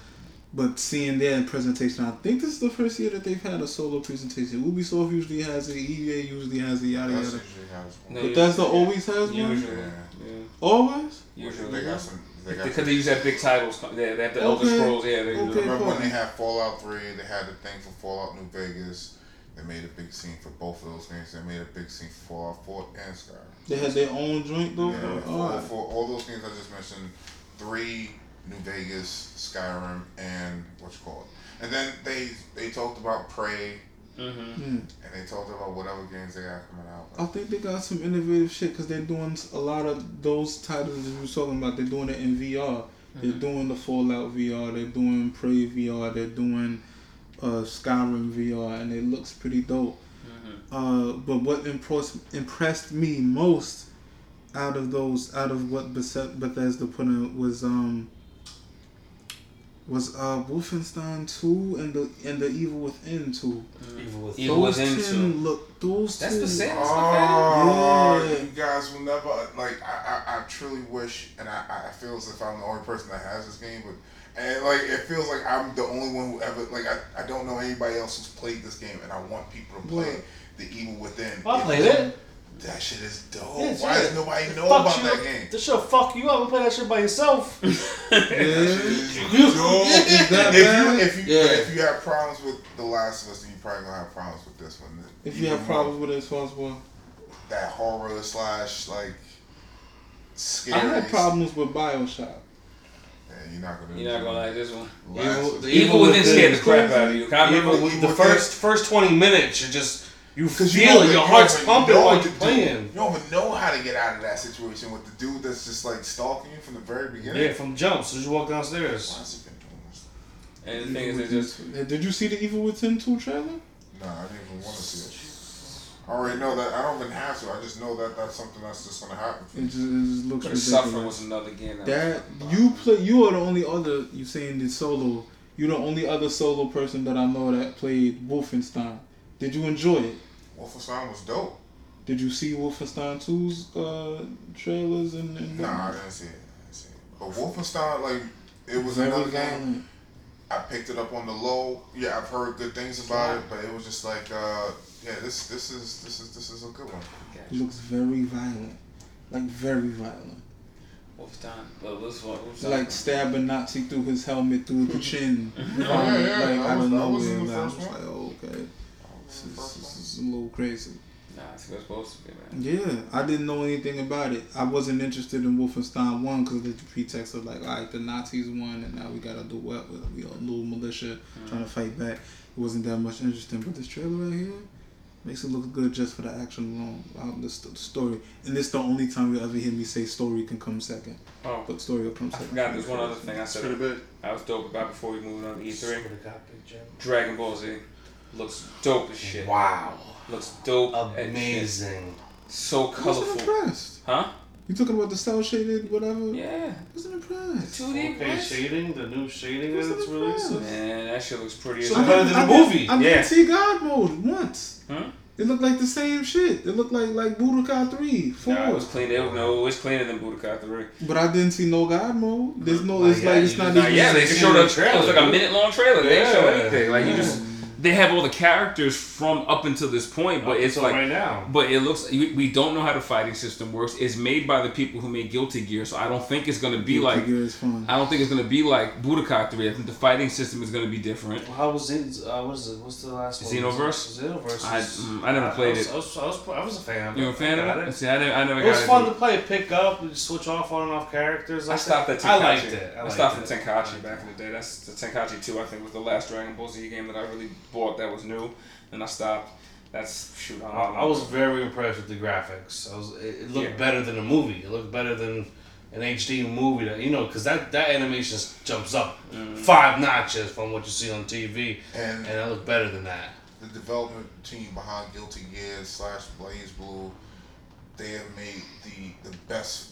but seeing their presentation, I think this is the first year that they've had a solo presentation. Ubisoft usually has it, EA usually has it, yada That's yada. usually how it's No, going. Bethesda always has one. usually, Yeah. yeah. Always. Usually. They got some. They got Because they use that big titles. Yeah, they have the Elder Okay. Scrolls. Yeah, they Okay. Remember when they had Fallout 3, they had the thing for Fallout New Vegas. They made a big scene for both of those games. They made a big scene for Fallout 4 and Skyrim. They had their own joint though. Yeah, for, Alright. for all those games I just mentioned, three New Vegas, Skyrim, and what you call it. And then they they talked about Prey, Mm-hmm. Hmm. and they talked about whatever games they got coming out. I think they got some innovative shit because they're doing a lot of those titles that you were talking about. They're doing it in VR. They're doing the Fallout VR. They're doing Prey VR. They're doing uh, Skyrim VR, and it looks pretty dope. Uh, but what impressed impressed me most out of those, out of what Beth- Bethesda put in was um was uh Wolfenstein two and the and the Evil Within two. Even with Evil those Within ten 2. look those That's two. the same. Oh, Yeah. you guys will never like. I, I, I truly wish, and I, I feel as if I'm the only person that has this game, but and like it feels like I'm the only one who ever like I, I don't know anybody else who's played this game, and I want people to play What? the Evil Within. I played it. That shit is dope. Yeah, Why does nobody know Fuck about you. that game? This shit fuck you up and play that shit by yourself. Yeah. That shit is You- dope. If you if you Yeah. if you have problems with The Last of Us, then you probably gonna have problems with this one. If you Even have problems with it one, far as well. that horror slash like scary. I had problems with Bioshock. Yeah, you're not gonna. You're not gonna like this one. Last Evil- of- the Evil Within scared the crap out of you. Can I remember? with the Within- first first twenty minutes, you're just you feel you it, your heart's don't pumping know while what you're do. playing. You don't even know how to get out of that situation with the dude that's just like stalking you from the very beginning. Yeah, from jump. So you walk Why downstairs. has he been doing this? And the thing is, it just Did you see the Evil Within 2 trailer? No, I didn't even want to see it. I already know that. I don't even have to. I just know that that's something that's just gonna happen. It just, it just looks but ridiculous. Suffering was another game. that you play. You are the only other. You saying the solo. You're the only other solo person that I know that played Wolfenstein. Did you enjoy it? Wolfenstein was dope. Did you see Wolfenstein 2's uh, trailers and? and Nah, I didn't see it. I didn't see it. But Wolfenstein, like, it was Very another game. I picked it up on the low. Yeah, I've heard good things about it, but it was just like uh, yeah, this this is this is this is a good one. It looks very violent, like very violent. Wolfenstein. But this one, Wolfenstein. Like stabbing Nazi through his helmet through the chin. Mm-hmm. Yeah, yeah, like that out was- of that was nowhere. in the. I was first like, one. oh, okay, this is, this is a little crazy. Nah, it's supposed to be, man. Yeah, I didn't know anything about it. I wasn't interested in Wolfenstein One because of the pretext of like, all right, the Nazis won, and now we gotta do what? We got a little militia trying to fight back. It wasn't that much interesting, but this trailer right here makes it look good just for the action alone. Um, the, st- story, and this the only time you ever hear me say story can come second, Oh, but story will come I second. forgot there's one other thing I It's pretty said big. I was dope about before we moved on to E3. Swear to God, Big Jim. Dragon Ball Z looks dope as shit. Wow. Looks dope as shit. Amazing. So I wasn't colorful. impressed. Huh? You talking about the cell shaded whatever? Yeah. I wasn't impressed. 2D Okay, shading, the new shading What's that's the released. difference? Man, that shit looks pretty as So I better hell. didn't- than the I movie. I didn't Yeah. see God mode once. Huh? It looked like the same shit. It looked like like Budokai three, four. Nah, it was clean. It no, it was cleaner than Budokai 3. But I didn't see no God mode. There's no. Not It's yet. like it's You not just- even. yeah, they just just showed the us. It was like a minute long trailer. They didn't show anything. Like you just, they have all the characters from up until this point, but Up it's like, right now. but it looks. We, we don't know how the fighting system works. It's made by the people who made Guilty Gear, so I don't think it's gonna be like. Gear is fun. I don't think it's gonna be like Budokai 3. I think the fighting system is gonna be different. How was it? Uh, what is it? What's the last one? Xenoverse? Xenoverse. I- mm, I never played I was, it. I was, I was, I was a fan. You a fan I of it? it. See, I never, I never It got was into fun to play, pick up, and switch off on and off characters. I stopped at Tenkaichi. I liked it. I, I liked stopped it. at Tenkaichi back in the day. That's the Tenkaichi 2, I think, was the last Dragon Ball Z game that I really bought that was new. And I stopped. That's, shoot, I, I, don't know. I was very impressed with the graphics. I was. It, it looked Yeah. better than a movie. It looked better than an HD movie. That you know, because that that animation jumps up Mm. five notches from what you see on TV, And and it looked better than that. the development team behind Guilty Gear slash BlazBlue, they have made the the best.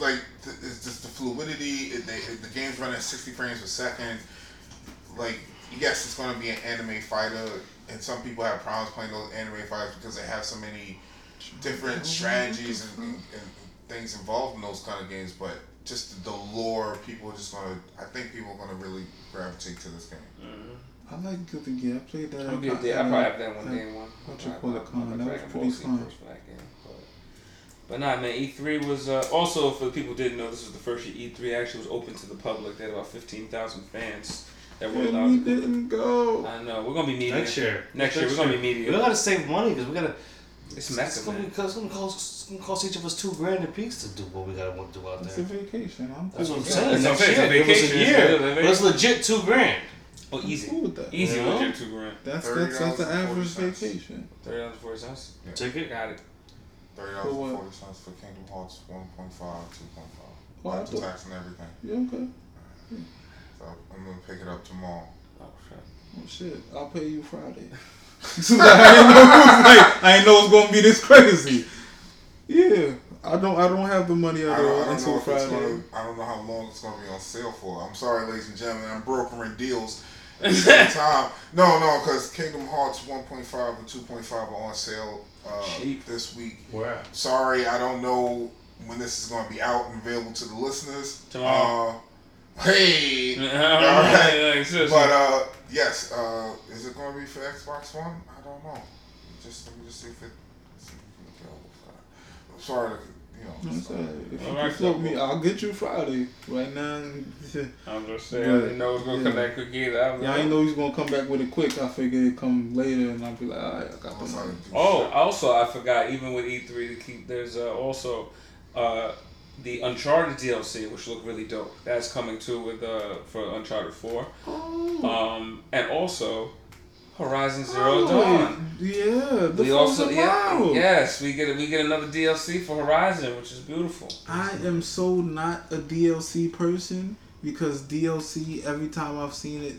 Like th- it's just the fluidity. It, they, it, the game's running at sixty frames per second. Like yes, it's going to be an anime fighter, and some people have problems playing those anime fighters because they have so many different strategies and, and, and things involved in those kind of games. But just the lore, people are just gonna. I think people are gonna really gravitate to this game. I like Guilty Gear. I played that. I'll at get there. I at, probably have that one at- day one. what you call I- it, con, that was Dragon pretty Ball fun. first for that game, But, but nah, man, E3 was uh, also for the people who didn't know this was the first year E3 actually was open to the public. They had about fifteen thousand fans that were And allowed we to go. didn't go. I know we're gonna be media Next year. Next year we're gonna be meeting. We media. gotta save money because we gotta. It's It's massive, gonna, be, man. cause it's gonna cost. It's gonna cost each of us two grand a piece to do what we gotta want to do out there. It's a vacation. I'm That's what I'm with saying. that. That's Next year, It's a a vacation. year. It's a But it's legit two grand. Oh, easy, cool with that. easy. You know? Legit two grand. That's that's that's the average cents. vacation. Thirty dollars forty cents. Ticket. Got it. Thirty For dollars what? and forty cents for Kingdom Hearts 1.5, 2.5. Oh, I After tax and everything. Yeah, okay. So I'm gonna pick it up tomorrow. Oh shit. Oh shit, I'll pay you Friday. So I didn't know it like I didn't know it was gonna be this crazy. Yeah, I don't I don't have the money I at don't, I all don't until know if it's Friday. gonna. I don't know how long it's gonna be on sale for. I'm sorry, ladies and gentlemen. I'm brokering deals at the same time. No, no, because Kingdom Hearts 1.5 and 2.5 are on sale uh, Cheap. this week. Where at? Sorry, I don't know when this is gonna be out and available to the listeners. Tomorrow. Uh, hey. Alright. But uh, yes, uh, is it going to be for Xbox One? I don't know. Just let me just see if it. See if it's available for that. I'm sorry, to, you know. I'm sorry. If you All can right, float me, I'll get you Friday. Right now, I'm just saying. I But, didn't know it was gonna yeah. come that quick either. I don't yeah, I know he's gonna come back with it quick. I figured it'd come later, and I'll be like, all right, I got the money. Oh, also I forgot. Even with E3 to keep, there's uh, also uh, the Uncharted DLC, which looked really dope. That's coming too with uh, for Uncharted Four. Oh, Um, and also Horizon Zero oh, Dawn. yeah, the We also yeah, yes we get we get another DLC for Horizon, which is beautiful. I am so not a DLC person because DLC every time I've seen it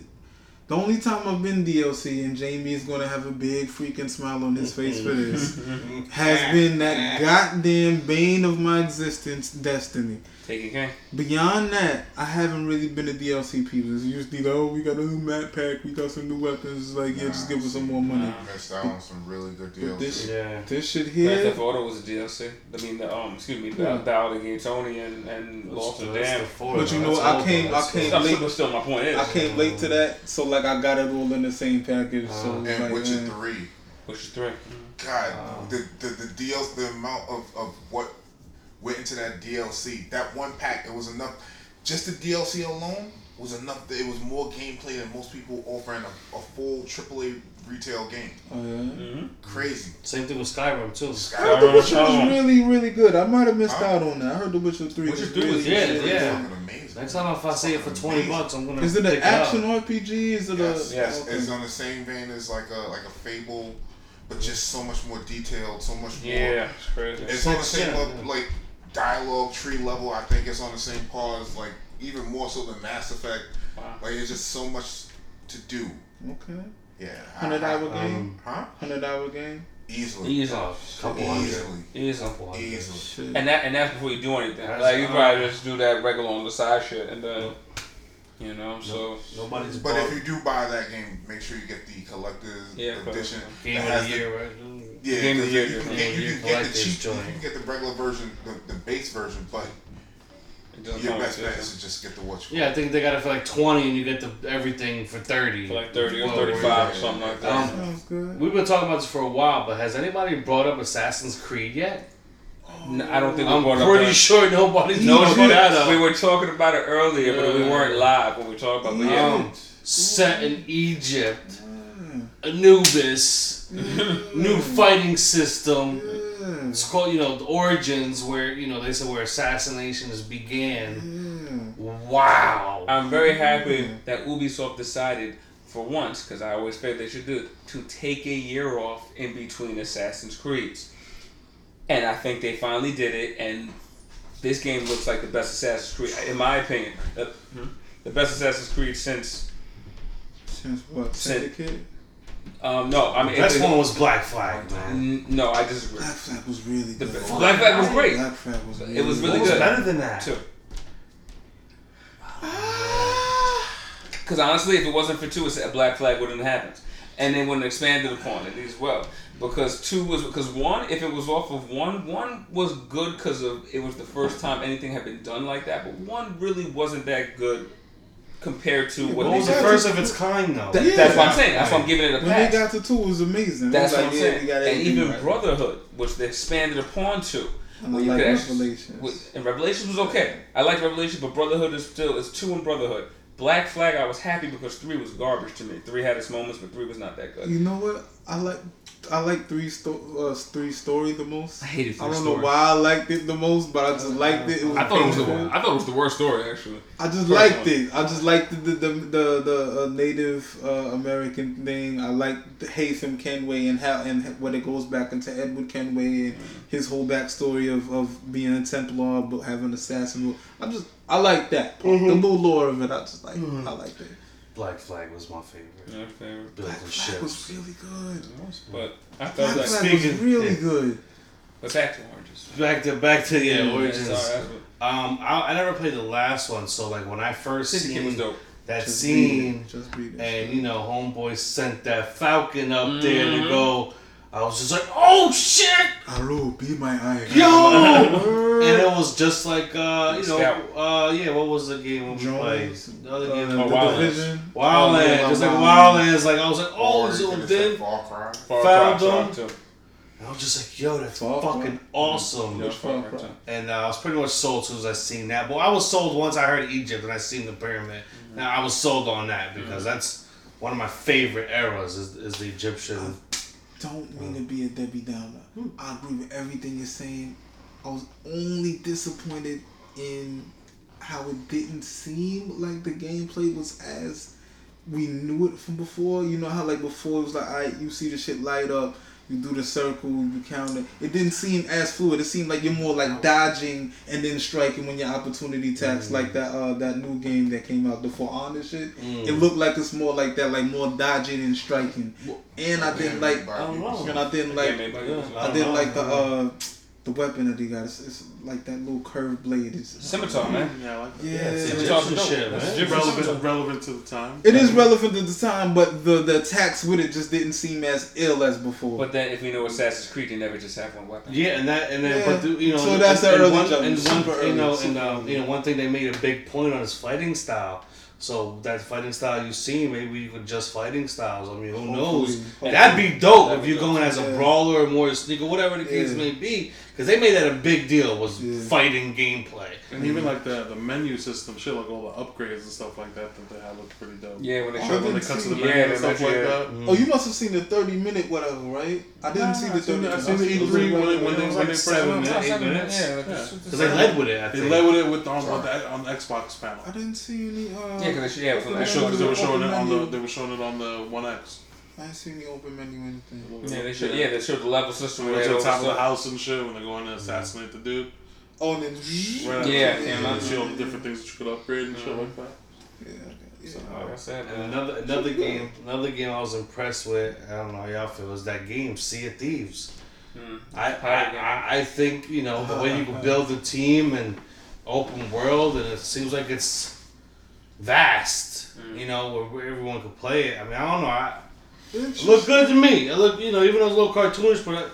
the only time I've been DLC and Jamie is gonna have a big freaking smile on his face for this has been that goddamn bane of my existence, Destiny. Taken King. Beyond that, I haven't really been a DLC people. It's usually like, oh, we got a new map pack, we got some new weapons. It's like, yeah, just give us some more money. I missed out on some really good But deals. this, Yeah. this shit Grand here, Theft Auto was a DLC. I mean, the, um, excuse me, the Yeah. Ballad of Gay Tony and and Lost and Damned. But you know, I came- I came- I'm late- still, still my point is. I came late to that, so like I got it all in the same package. So and like, Witcher man. 3. Which is three. God, the, the the deal, the amount of, of what went into that DLC, that one pack, it was enough. Just the DLC alone was enough. That it was more gameplay than most people offering a, a full AAA retail game. Oh, yeah. Mm-hmm. Crazy. Same thing with Skyrim too. I heard The Witcher was Oh. really, really good. I might have missed Huh? out on that. I heard The Witcher 3 Witcher was 3 was- yeah, good. yeah. Amazing. Next time if I see it for twenty Amazing. bucks, I'm gonna. Is it an action up. RPG? Is it Yes, a. yes, okay. It's on the same vein as like a like a Fable, but just so much more detailed, so much more. Yeah, it's crazy. It's on the same level, like dialogue tree level. I think it's on the same par as like even more so than Mass Effect. Wow. Like it's just so much to do. Okay. Yeah. 100 hour Um, game? Huh? 100 hour game? Easily. Easy. Oh, couple hundred. Easily. Couple. Easily. Shit. And that and that's before you do anything. That's- like you uh, probably just do that regular on the side shit and then you know, so Nobody's But bought if you do buy that game, make sure you get the collector's Yeah, edition. game that of has the the- year, right? Yeah, Game of the 'cause year, you yeah. can get, you can the get the collector's cheap, you can get the regular version, the, the base version, but your best bet it. is to just get the what you Yeah, I think they got it for like twenty, and you get the everything for thirty. for like thirty or Well, thirty five or something like that. Um, Sounds good. We've been talking about this for a while, but has anybody brought up Assassin's Creed yet? I don't think we I'm brought up pretty that. sure nobody's No, brought that up. we were talking about it earlier, but we weren't live when we talked about. it. But yeah, Um, set in Egypt, Anubis, new fighting system. Yeah. It's called, you know, the origins where you know they said where assassinations began. Wow. I'm very happy that Ubisoft decided, for once, because I always figured they should do it, to take a year off in between Assassin's Creeds. And I think they finally did it, and this game looks like the best Assassin's Creed, in my opinion. The, the best Assassin's Creed since. Since what? Since- Syndicate? Um, no, I mean. Best it- one was Black Flag, man. N- No, I disagree. Black Flag was really good. Black Flag was great. Black Flag was really It was really What was good. better than that? Two. Because honestly, if it wasn't for two, it's- a Black Flag wouldn't have happened, and they wouldn't have expanded upon it as well. Because two was because one, if it was off of one, one was good because of it was the first time anything had been done like that. But one really wasn't that good compared to what What they was the first of its kind though? That- That's what I'm saying. That's why I'm giving it a pass. When they got to two, it was amazing. That's was what I'm yeah, saying. we got And even right. Brotherhood, which they expanded upon to. And I where you like could actually- Revelations. with- and Revelations was okay. I like Revelations, but Brotherhood is still it's two in Brotherhood. Black Flag, I was happy because three was garbage to me. Three had its moments, but three was not that good. You know what? I like I like three sto- uh, three story the most. I hated I don't Story. know why I liked it the most, but I just liked it. It was I thought it was the. I thought it was the worst story actually. I just First liked one. it. I just liked the the the, the, the uh, Native uh, American thing. I liked the Haytham Kenway and how and when it goes back into Edward Kenway and his whole backstory of, of being a Templar but having an assassin. I just I like that part. Mm-hmm. the little lore of it. I just like I liked it. Black Flag was my favorite. Yeah, favorite. Building Black Flag was really good. But I Black felt like. Flag was really yeah. good. But back to oranges. Back to back to yeah, Yeah, origins. sorry, what- Um, I, I never played the last one, so like when I first Syndicate seen dope. that Just scene, beat it. Just beat it. and you know, homeboy sent that Falcon up there Mhm. to go. I was just like, oh shit, Haru, be my eye. yo! and it was just like uh, you know, uh, yeah, what was the game we played? Jones, The other uh, game, the Oh, Wildlands. Division. Wildlands, just like Wildlands. Wildlands. Like I was like, oh, Or so you could have then said Far Cry. Far Found them. Talk too. I was just like, yo, that's Far Cry? fucking awesome. Yeah, Far Cry And uh, I was pretty much sold as soon as I seen that. But I was sold once I heard Egypt and I seen the pyramid. Now I was sold on that because that's one of my favorite eras is, is the Egyptian. Don't mean to be a Debbie Downer. Hmm. I agree with everything you're saying. I was only disappointed in how it didn't seem like the gameplay was as we knew it from before. You know how like before it was like, alright, you see the shit light up, you do the circle, you count it. It didn't seem as fluid. It seemed like you're more like dodging and then striking when your opportunity attacks, like that uh that new game that came out, the For Honor shit. Mm. It looked like it's more like that, like more dodging and striking. And I didn't like I don't know. and I didn't like. I I didn't like the uh the weapon that he got. It's, it's like that little curved blade. It's, Scimitar, man. Yeah, I like that. yeah, it's it's- Egyptian shit, man. Egyptian relevant, relevant to the time. it is relevant to the time, but the the attacks with it just didn't seem as ill as before. But then, if we know Assassin's Creed, you never just have one weapon. Yeah, and that and then Yeah. but the, you know So that's and, the and early one, jump, and super one you know and uh, early. you know one thing they made a big point on his fighting style. So that fighting style you see, maybe you could just fighting styles. I mean, who Hopefully. knows? Hopefully. That'd be dope That'd if be you're dope. going as a Yeah. brawler or more a sneaker, whatever the case Yeah. may be. Because they made that a big deal was Yeah. fighting gameplay. And even like the the menu system, shit, like all the upgrades and stuff like that that they had looked pretty dope. Yeah, when they Oh, showed When I they cut to the menu Yeah, and stuff let like you- that. Oh, you must have seen the thirty minute whatever, right? I didn't see the thirty. I seen the E3 when it- when they- when like they seven first minutes. eight minutes. Yeah, like Yeah. this- this- Because they led with it, I They led with it with on on the, on the Xbox panel. I didn't see any. Uh, Yeah, 'cause they- yeah, open from the They showed because they were showing it on the they were showing it on the One X. I didn't see any open menu or anything. Yeah, they showed. Yeah, they showed the level system. They where went they to the top of the house and shit when they're going to assassinate the dude. Oh, and then Right Yeah, after, yeah, and man. they show all the different things that you could upgrade and shit like that. Yeah, okay, yeah. Like I said, And another another game another game I was impressed with. I don't know how y'all feel was that game Sea of Thieves. Mm. I, I, I I think you know the way you can build a team and open world and it seems like it's vast. Mm. You know where, where everyone could play it. I mean I don't know. I, It's it looked good to me. It looked you know even though it's a little cartoonish, but that,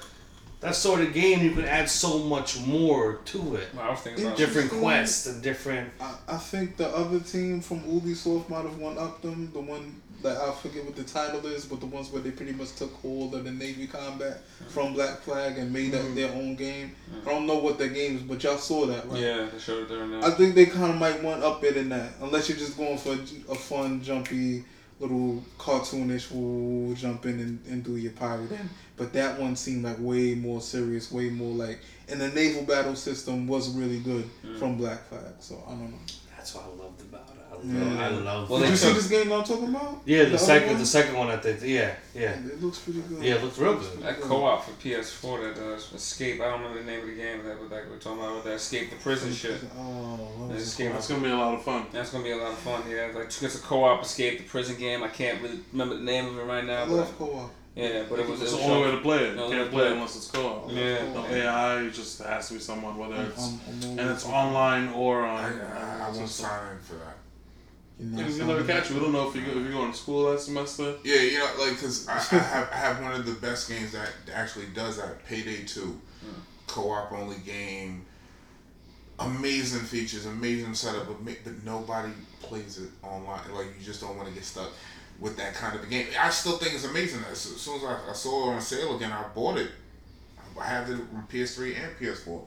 that sort of game you can add so much more to it. Well, I was thinking about Different Interesting. quests and different. I, I think the other team from Ubisoft might have one up them. The one that I forget what the title is, but the ones where they pretty much took hold of the Navy combat from Black Flag and made that mm-hmm. their own game. Mm-hmm. I don't know what their game is, but y'all saw that, right? Yeah, they showed it during I think they kind of might one up it in that, unless you're just going for a, a fun, jumpy, little cartoonish, ooh, jump in and, and do your pirate in. But that one seemed like way more serious, way more like, and the naval battle system was really good mm. from Black Flag. So I don't know. That's why I loved about it. I love. Yeah. I love. Well, Did they you see this game I'm talking about? yeah, the, other second one? the second one I think. Yeah, yeah. It looks pretty good. Yeah, it looks real good. That co-op for PS4, that uh, Escape. I don't remember the name of the game that we're, like, we're talking about. That Escape the prison shit. Oh, what was game That's gonna be a lot of fun. That's gonna be a lot of fun. Yeah, like it's a co-op Escape the prison game. I can't really remember the name of it right I now. But love co-op. yeah, but it was. It's it the only way to play it. You No, can't play it play. unless it's co-op. Yeah. No AI, just has to be someone, whether it's I'm- I'm and it's online or on. I, I, I on won't sign in for that. You're not You you never catch you. We don't know if you go, if you're going to school that semester. Yeah, you know, like, cause I, I have I have one of the best games that actually does that. Payday Two, co-op only game. Amazing features, amazing setup, but, but nobody plays it online. Like you just don't want to get stuck with that kind of a game. I still think it's amazing. As as soon as I, I saw it on sale again, I bought it. I have it on PS3 and PS4,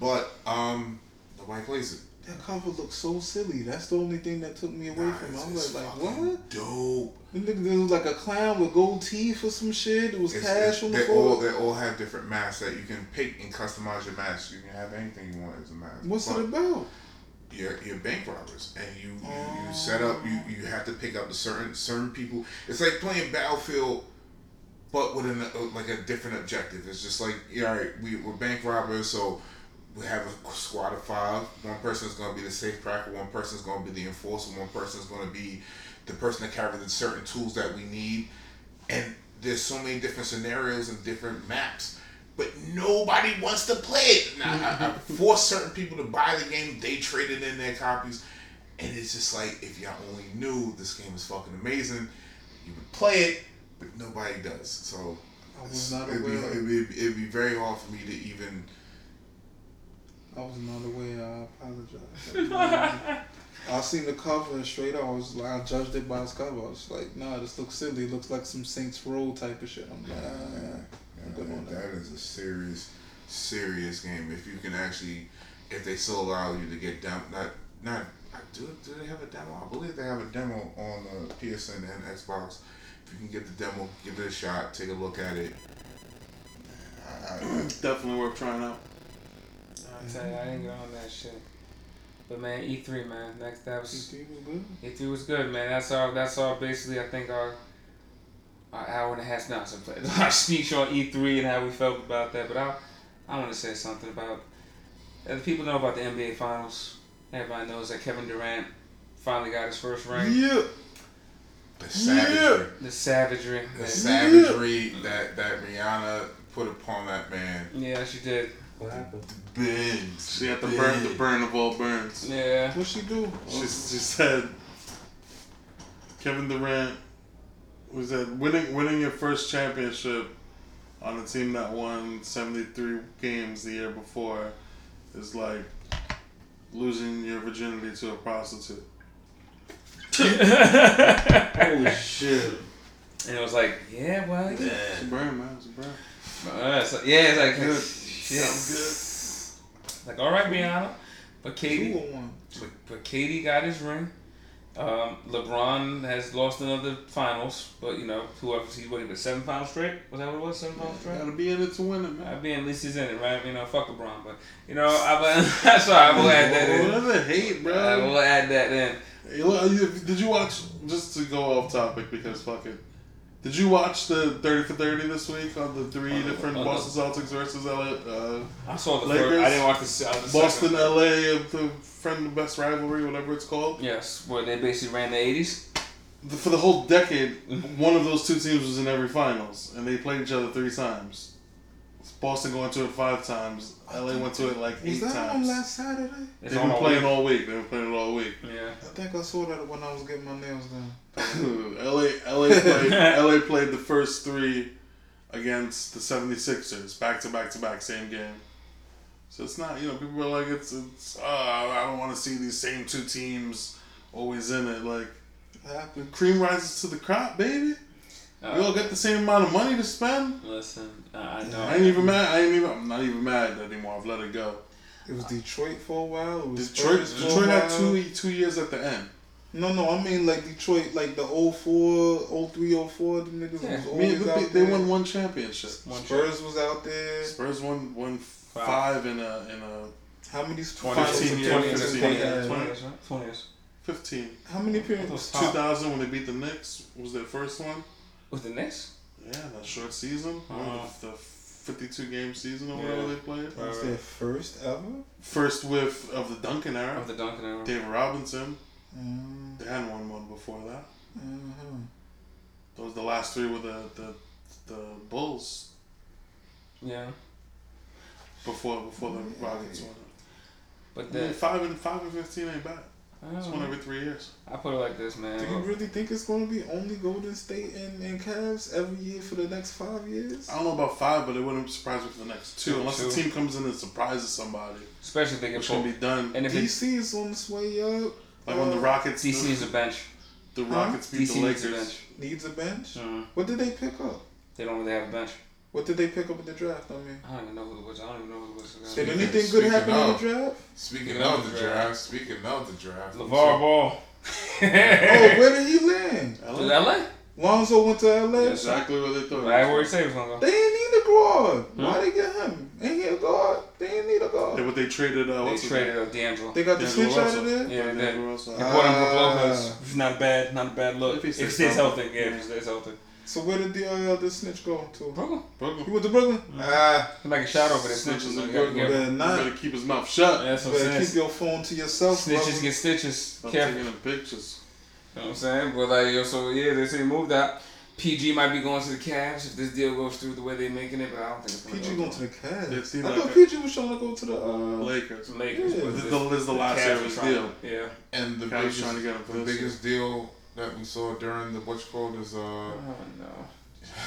but um, nobody plays it. That cover looks so silly. That's the only thing that took me away Nah, from it. I'm like, like what? Dope. Niggas- There was like a clown with gold teeth or some shit. It was It's- cash it's- on the they floor. all they all have different masks that you can pick and customize your mask. You can have anything you want as a mask. What's But it about? You're, you're bank robbers, and you, you, you set up. You, you have to pick up the certain certain people. It's like playing Battlefield, but with an, uh, like a different objective. It's just like yeah, all right, we, we're bank robbers, so we have a squad of five. One person is going to be the safe cracker. One person is going to be the enforcer. One person is going to be the person that carries the certain tools that we need. And there's so many different scenarios and different maps, but nobody wants to play it. Now, I, I force certain people to buy the game. They traded in their copies, and it's just like if y'all only knew this game is fucking amazing, you would play it, but nobody does. So I was not it'd be, it'd, be, it'd be very hard for me to even. I was not aware. I apologize. I seen the cover and straight up, I was like, I judged it by its cover. I was like, nah, this looks silly. It looks like some Saints Row type of shit. I'm like, ah, I'm that that. is a serious, serious game. If you can actually, if they still allow you to get down, not not. Do, do they have a demo? I believe they have a demo on the PSN and Xbox. If you can get the demo, give it a shot, take a look at it. I, I, Definitely worth trying out. I tell you, I didn't get on that shit. But man, E3, man, next that was You think it was good? E3 was good, man. That's all. that's all. basically I think our our hour and a half now some our speech on E3 and how we felt about that. But I I want to say something about uh, the people know about the NBA Finals. Everybody knows that Kevin Durant finally got his first ring. Yeah. the savagery, The savagery. the man. savagery that that Rihanna put upon that man. Yeah, she did. What happened? Bins. She had the burn, the burn of all burns. Yeah. What she do? She, she said, Kevin Durant was that winning winning your first championship on a team that won 73 games the year before is like losing your virginity to a prostitute. Holy shit. And it was like, yeah, well, yeah. It's a brand, man. It's a brand. Uh, so- yeah, it's like, Good. Shit. Sounds good. Like, all right, Brianna. But Katie, Two or one. but, but Katie got his ring. Um, LeBron has lost another finals, but you know, whoever he's what, the seven finals straight? Was that what it was? Seven finals straight? Gotta be in it to win it, man. I mean, at least he's in it, right? You know, fuck LeBron, but you know, I, am sorry, I will add that in. What the hate, bro? I will add that in. Did you watch? Just to go off topic because fuck it. Did you watch the thirty for thirty this week on the three Uh, different uh, Boston Celtics versus LA, uh, I saw the Lakers? first. I didn't watch the, uh, the Boston second. LA, the friend of best rivalry, whatever it's called. Yes, where they basically ran the eighties. The- For the whole decade, one of those two teams was in every finals, and they played each other three times. Boston going to it five times. LA went to it like eight Was eight that on times. last Saturday? It's They've been playing week. all week. They've been playing it all week. Yeah. I think I saw that when I was getting my nails done. LA, LA, played, LA played the first three against the 76ers, back to back to back, same game. So it's not, you know, people are like, it's, it's uh, I don't want to see these same two teams always in it. Like, Happened. cream rises to the crop, baby. Uh, We all get the same amount of money to spend. Listen, I know. I ain't even mad. I ain't even. I'm not even mad anymore. I've let it go. It was Detroit for a while. It was Detroit, Spurs for a Detroit had two two years at the end. No, no, I mean like Detroit, like the 04, 03, 04, the niggas Yeah, was I mean, always they, out they there. won one championship. One Spurs was out there. Spurs won won five in a in a How many 20, 15 years, 20 they years, 15 20 years, 20 years, 20 years. fifteen. How many Those periods? top- 2000 when they beat the Knicks was their first one. With the Knicks? Yeah, that short season, Uh-huh. the, the 52 game season or Yeah. whatever they played. That was their first ever. First whiff of the Duncan era. Of the Duncan era. David Robinson. Mm, They hadn't won one before that. uh-huh. Those the last three were the the, the Bulls Yeah. before before the Rockets won it. But I mean, then, five and five and fifteen ain't bad. I, It's one every three years. I put it like this, man. Do you really think it's going to be only Golden State and, and Cavs every year for the next five years? I don't know about five, but it wouldn't surprise me for the next two, Two, unless two. the team comes in and surprises somebody, Especially if they get which can pulled. be done. And if DC is on its way up. Like when the Rockets, DC needs a bench. the Huh? Rockets beat DC the needs a Lakers. bench. Needs a bench. Mm. What did they pick up? They don't really have a bench. What did they pick up in the draft? I mean, I don't even know who it was. I don't even know who it was. did Speaking- anything good speaking happen in the draft? Speaking Speaking of of the the draft, draft. speaking of the draft, LaVar Ball. Oh, where did he land? To LA? Lonzo went to LA. That's exactly what they thought. Right where he said he was gonna. They didn't need a guard. Hmm? Why they get him? Ain't he a guard? They didn't need a Yeah, guard. but they traded. Uh, They traded uh, D'Angelo. They got the D'Angelo switch out of there. Yeah, they did. D'Angelo Russell. They brought him for Ah. Lopez. Not bad, not a bad look. If he stays stays healthy. healthy, yeah, if he stays healthy. So where did the uh, the snitch go to? Brooklyn. He went to Brooklyn. Ah, He like a shot over there. Snitches Snitches. in Brooklyn. get- better You not. better keep his mouth shut. That's what I'm Better saying. keep your phone to yourself. Snitches brother. get stitches. Stop Careful. taking them pictures. You know what I'm saying? But like, yo, so yeah, they say he moved out. PG might be going to the Cavs if this deal goes through the way they're making it, but I don't think it's gonna PG go going to the Cavs. It seemed I like thought a- PG was trying to go to the. Uh, Lakers. Lakers. Yeah. This is the, this is the last Cavs year of are deal. to- Yeah. and the Cavs biggest, trying to get him the biggest deal that we saw during the what's called is uh. Oh no.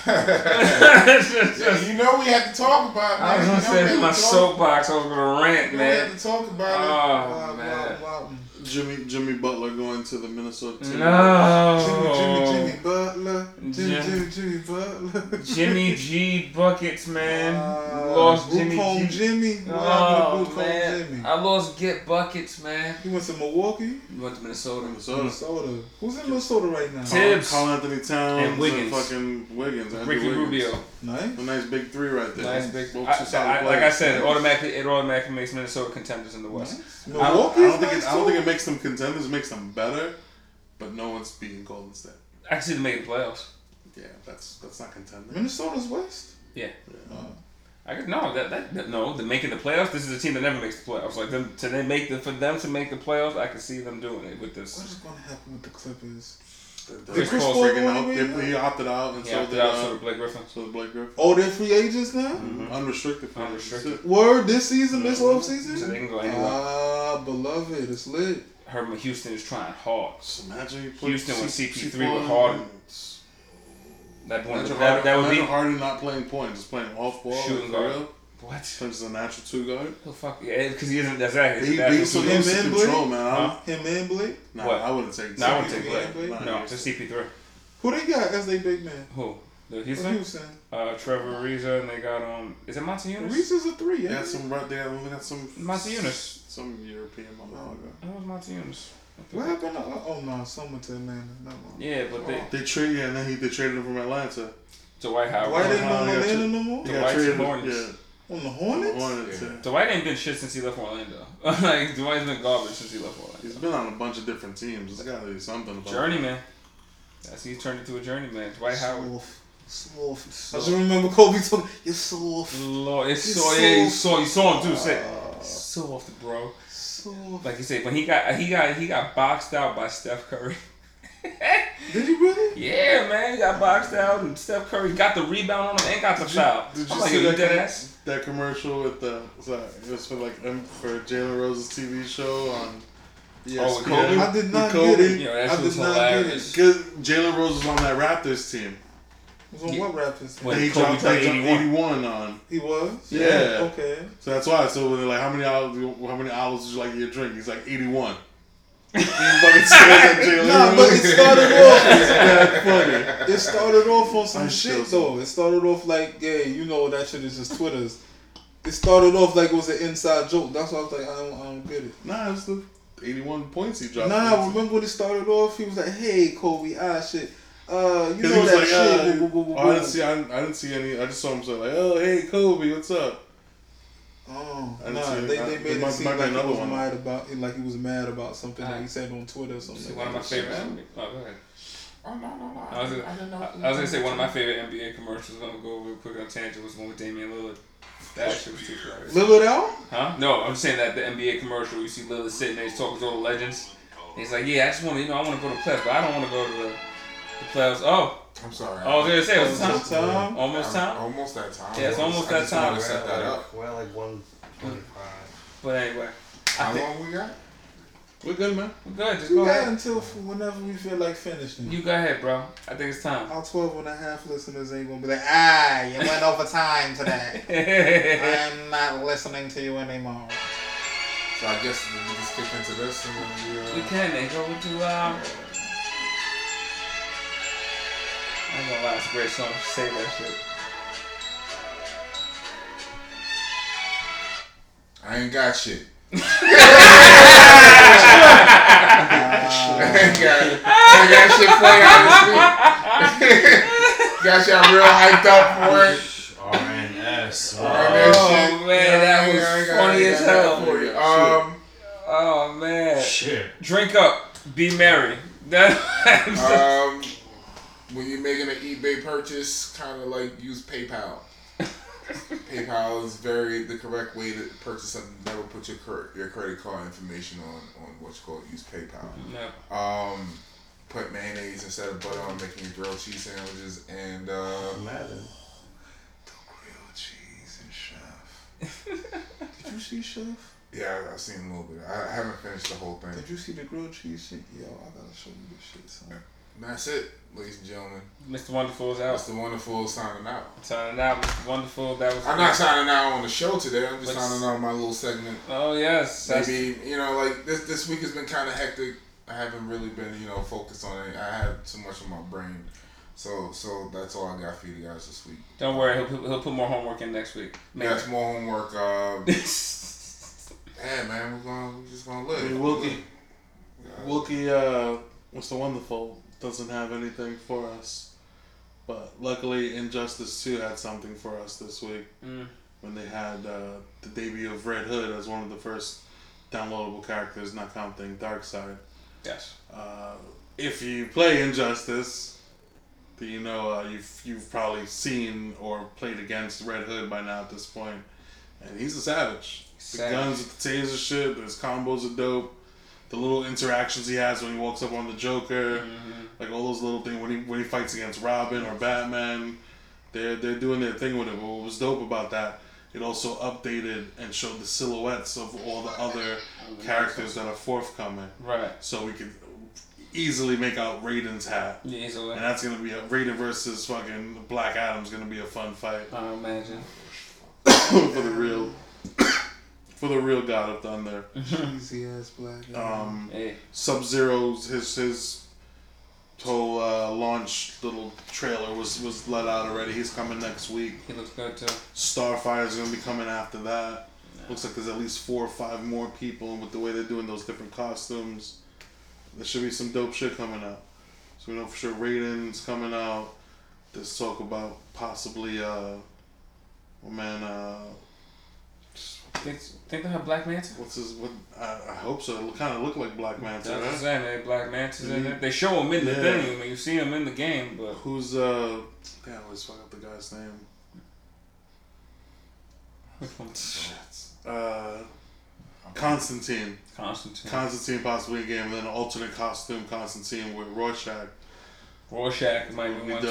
yeah, you know we had to talk about. It, I was man. gonna You know say my talk- soapbox. I was gonna rant, You know we had to talk about it. Oh wow, man. wow, wow. Jimmy Jimmy Butler going to the Minnesota team. No. Jimmy, Jimmy, Jimmy Butler. Jimmy, Jim- Jimmy, Jimmy Butler. Jimmy G buckets, man. Uh, lost Jimmy G. Jimmy. What Oh happened to Group home man, Jimmy? I lost get buckets, man. He went to Milwaukee, He went to Minnesota. Minnesota. Minnesota. Who's in Minnesota right now? Thibs. Carl Anthony Towns And Wiggins. fucking Wiggins. Andrew Ricky Wiggins. Rubio. Nice. A nice big three right there. Nice big. Both I, I, like I said, it automatically it automatically makes Minnesota contenders in the West. Nice. I Milwaukee. don't, I don't think it, I don't think it makes them contenders. It makes them better, but no one's beating Golden State. Actually, can see them the playoffs. Yeah, that's that's not contending. Minnesota's West. Yeah. Uh, I could no that, that, that no the making the playoffs. This is a team that never makes the playoffs. Like them to they make the for them to make the playoffs. I can see them doing it with this. What is going to happen with the Clippers? Chris Chris Paul breaking going out. anywhere? He, he opted out, and He so opted did out so did Blake Griffin. so did Blake Griffin. Oh, they're free agents now. Unrestricted. for Unrestricted. That's it. Word this season, this Mhm. off season. So they can go anywhere. Ah, beloved, it's lit. Herman Houston is trying hard. Just imagine you put Houston with CP3 C4 with Harden. That one Imagine that, that would be Harden not playing point, just playing off ball. Shooting guard. real. What? Punch is a natural two guard. Who fuck? Yeah, because he isn't. That's right. He He's beats natural him two. him and control, Blake? man. I'm- Huh? Him and Blake. Nah, What? I wouldn't take. No, I wouldn't take Blake. Nah, No, he's- just CP3. Who they got as they big man? Who? The What Houston? Houston? Uh, Trevor Ariza, and they got um. Is it Monty Eunice? Reese's a three. They Yeah. got some right there. We got some Monty Eunice. some European motherfucker. That was Monty Eunice. What happened? To, oh no, someone to Atlanta. No, no. Yeah, but they They traded, yeah, and then he they traded him from Atlanta. To Dwight Howard. Why they not yeah, Atlanta no more? He The got Whites traded, and Hornets. yeah, On the Hornets? Hornets. Yeah. Yeah. Dwight ain't been shit since he left Orlando. like Dwight's been garbage since he left He's Orlando. been on a bunch of different teams. There's got to be something about Journeyman. That's he's turned into a journeyman. Dwight Howard. Soft. Soft. I just remember Kobe talking. You're soft. Lord, it's He's so yeah, you soft. saw you saw him too. Ah. Say soft, bro. Soft. Like you said, when he got he got he got boxed out by Steph Curry. Did you really? Yeah, man, he got boxed out, and Steph Curry got the rebound on him and got the foul. Did you I'm like, see you that, dead ass? That commercial with the sorry, it was for like um, for Jalen Rose's TV show on E Oh, with ESPN. Kobe? I did not Kobe. get it. You know, I did not get it. Cause Jalen Rose was on that Raptors team. It was on what Raptors? When he Kobe dropped, dropped they dropped 81. 81 on. He was. Yeah. Okay. So that's why. So when they're like, how many olives? How many hours would you like in your drink? He's like 81. He fucking stares at Jalen Nah, but it started off. It's that funny. It started off on some I shit still- though. It started off like, yeah, you know that shit is just Twitter's. It started off like it was an inside joke. That's why I was like, I don't, I don't get it. Nah, it's the 81 points he dropped. Nah, remember when it started off? He was like, "Hey, Kobe, ah shit, uh, you know that like, shit." uh, oh, I didn't see. I didn't, I didn't see any. I just saw him say like, "Oh, hey, Kobe, what's up?" Oh, no! nah, they, they made might- it seem like he was one. mad about it, like he was mad about something Uh, that he said on Twitter or something. See, like one of my favorite. Oh, go ahead. Oh no no no! I was, gonna, I didn't know. I was gonna say one of my favorite NBA commercials. I'm gonna go real quick on tangent. Was one with Damian Lillard. That shit was too hilarious. Lillard out? Huh? No, I'm just saying that the NBA commercial. You see Lillard sitting there, he's talking to all the legends. He's like, "Yeah, I just want to, you know, I want to go to the playoffs, but I don't want to go to the, the playoffs." Oh, I'm sorry. I was gonna say, what's the Almost time? time. Almost I'm- time. Almost that time. Yeah, it's almost I that just time. wanted to set that up. We're like 125. But anyway, I How think long we got? We're good, man. we're good. Just You go got ahead. until whenever we feel like finishing. You go ahead, bro. I think it's time. Our 12 and a half listeners ain't gonna be like, ah, you went over time today. I'm not listening to you anymore. So I guess we can just kick into this and then we. Uh, we can then go into um. I ain't gonna lie, it's great song. Say that shit. I ain't got shit. Uh, I ain't got, I ain't got shit for you honestly. got y'all real hyped up for it. RNS. All right, that Oh, shit. man, that was I got- funny I ain't as hell. For you. Um, Oh man. Shit. Drink up. Be merry. That. um, when you're making an eBay purchase, kind of like use PayPal. PayPal is very the correct way to purchase something. Never put your cur- your credit card information on on what's called use PayPal. no. Um, put mayonnaise instead of butter on making your grilled cheese sandwiches and uh, Madden. the grilled cheese and chef. Did you see Chef? Yeah, I've seen a little bit. I I haven't finished the whole thing. Did you see the grilled cheese shit? Yo, I gotta show you this shit, son. And that's it, ladies and gentlemen. Mr. Wonderful is out. Mr. wonderful signing out. Signing out. Mr. Wonderful. That was. I'm not signing out on the show today. I'm just Let's- signing out on my little segment. Oh yes. That's, Maybe you know, like this this week has been kind of hectic. I haven't really been you know focused on it. I had too much on my brain. So so that's all I got for you guys this week. Don't worry. He'll, put- he'll put more homework in next week. Maybe. That's more homework. Uh, yeah, man, we're gonna we're just gonna I live. mean, Wilkie, Wilkie, uh, Mr. Wonderful doesn't have anything for us, but luckily, Injustice Two had something for us this week Mm. when they had uh, the debut of Red Hood as one of the first downloadable characters, not counting Darkseid. Yes. Uh, if you play Injustice, you know uh, you've you've probably seen or played against Red Hood by now at this point, and he's a savage. savage. The guns with the taser shit, his combos are dope. The little interactions he has when he walks up on the Joker, Mm-hmm. like all those little things when he when he fights against Robin or Batman, they're they're doing their thing with it. But what was dope about that, it also updated and showed the silhouettes of all the other characters that are forthcoming Right. so we could easily make out Raiden's hat. Yeah, easily. And that's gonna be a Raiden versus fucking Black Adam's gonna be a fun fight. I imagine. for the real, for the real God of Thunder. Cheesy ass black. Um, Hey, Sub Zero's his his whole uh, launch little trailer was was let out already. He's coming next week. he looks good too. Starfire's gonna be coming after that. Looks like there's at least four or five more people, and with the way they're doing those different costumes, there should be some dope shit coming out. So we know for sure Raiden's coming out. There's talk about possibly uh, oh man, uh, Think, think they have Black Manta? what's his? What I, I hope so. It kind of look like Black Manta, That's what I'm saying. They Black Mantas in it. They show him in the Yeah. thing. I mean, you see him in the game, but Who's uh? Damn, I always fuck up the guy's name. which one? Uh, Constantine. Constantine. Constantine possibly in game, and then an alternate costume Constantine with Rorschach. Rorschach might Would be be one too.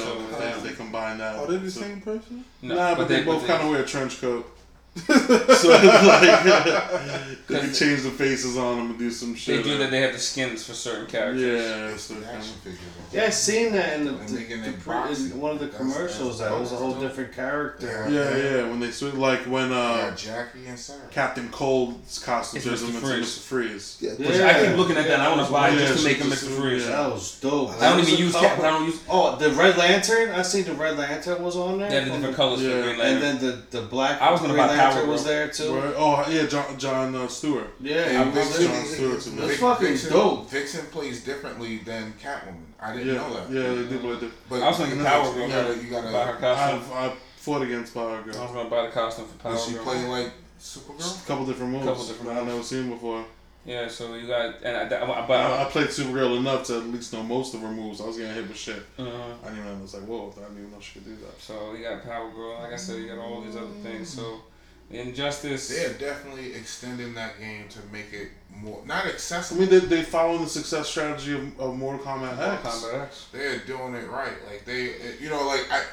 they, combine that. Are they're the So- same person? No, nah, but, they, both kind of wear a trench coat. so it's like they can change the faces on them and do some shit. They do that. They have the skins for certain characters. Yeah, so the kind of, figures. Yeah, I seen that in the, the, the pre- in one of the That's- commercials. that's That was a whole different character. yeah, yeah. When they switch, like when Yeah, uh, Jackie and Sarah. Captain Cold's costume It's turns Mr. into Freeze. Mr. Freeze. Yeah. Which I keep looking at that. I want to buy it Yeah, just to make him Mr. Freeze. yeah. That was dope. I don't even use couple- cap. I don't use. Oh, the Red Lantern. I seen the Red Lantern was on there. They have the different colors for Yeah. Green And then the the black I was gonna Green buy Power Lantern was Girl. there too. Right? Oh yeah, John John uh, Stewart. Yeah, And I was Vixen, there. John Stewart's in That's fucking Vixen, dope. Vixen plays differently than Catwoman. I didn't Yeah, know that. yeah, they do play the. But I was thinking you know, Power you Girl. gotta, you gotta, buy her costume. I've, I've fought against Power Girl. I was gonna buy the costume for Power Does she Girl. play like Supergirl? A couple different moves. A Couple different that I've never seen before. Yeah, so you got and I, I, but I, I I, played Supergirl enough to at least know most of her moves. I was getting hit with shit. uh, I didn't even know. I was like, whoa, I didn't even know she could do that. so you got Power Girl. Like I said, you got all these other things. So Injustice. They're definitely extending that game to make it more not accessible. I mean, they they following the success strategy of, of Mortal Kombat Mortal X. Kombat X. They're doing it right. Like they, you know, like I,